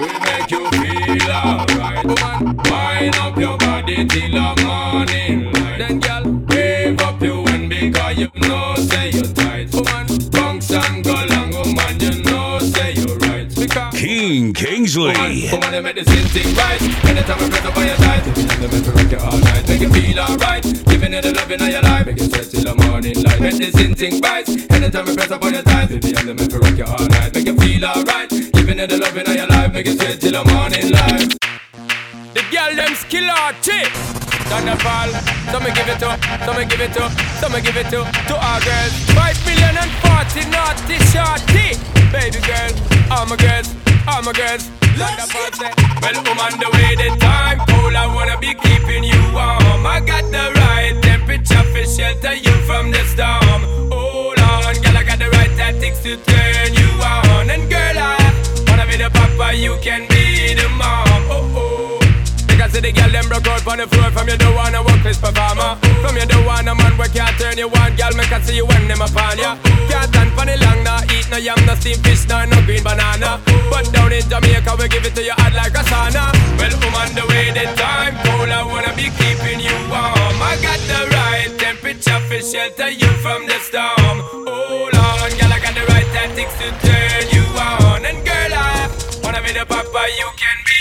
We make you feel alright. Woman, wind up your body till the morning light. Then, girl, wave up your hand because you know say you're tight. Woman, bounce and go long, woman, you know say you're right. Because Keen Kingsley. Woman, they make the same thing right. Anytime I press up on your tight, you know they make me rock you all night. Make you feel alright. Giving you the loving of your life. Make you sweat till the morning light. Make the same thing right. Anytime I press up on your baby, I'm the man to rock you all night. Make you feel alright. Giving you the loving of your life. Make you sweat till the morning light. The girl them skill out chick. Thunderball, some me give it to, some me give it to, some me give it to, to our girls. Five million and forty naughty shorty. Baby girl, all my girls, all my girls. Well, woman, the way the time cold, I wanna be keeping you warm. I got the right temperature for shelter you from the storm. Tactics to turn you on. And girl, I wanna be the papa, you can be the mom. Oh oh. Because the girl them broke out on the floor. From you don't wanna work this performer From you don't want a man where can't turn you on. Girl, make I see you when them upon ya. Can't stand for the long, nah Eat no yam, no steamed fish, nah, no green banana. But down in Jamaica, we give it to you hot like a sauna. Well, woman, the way the time cold I wanna be keeping you warm. I got the right temperature for shelter you from the storm. on, the to turn you on. And girl, I wanna be the papa you can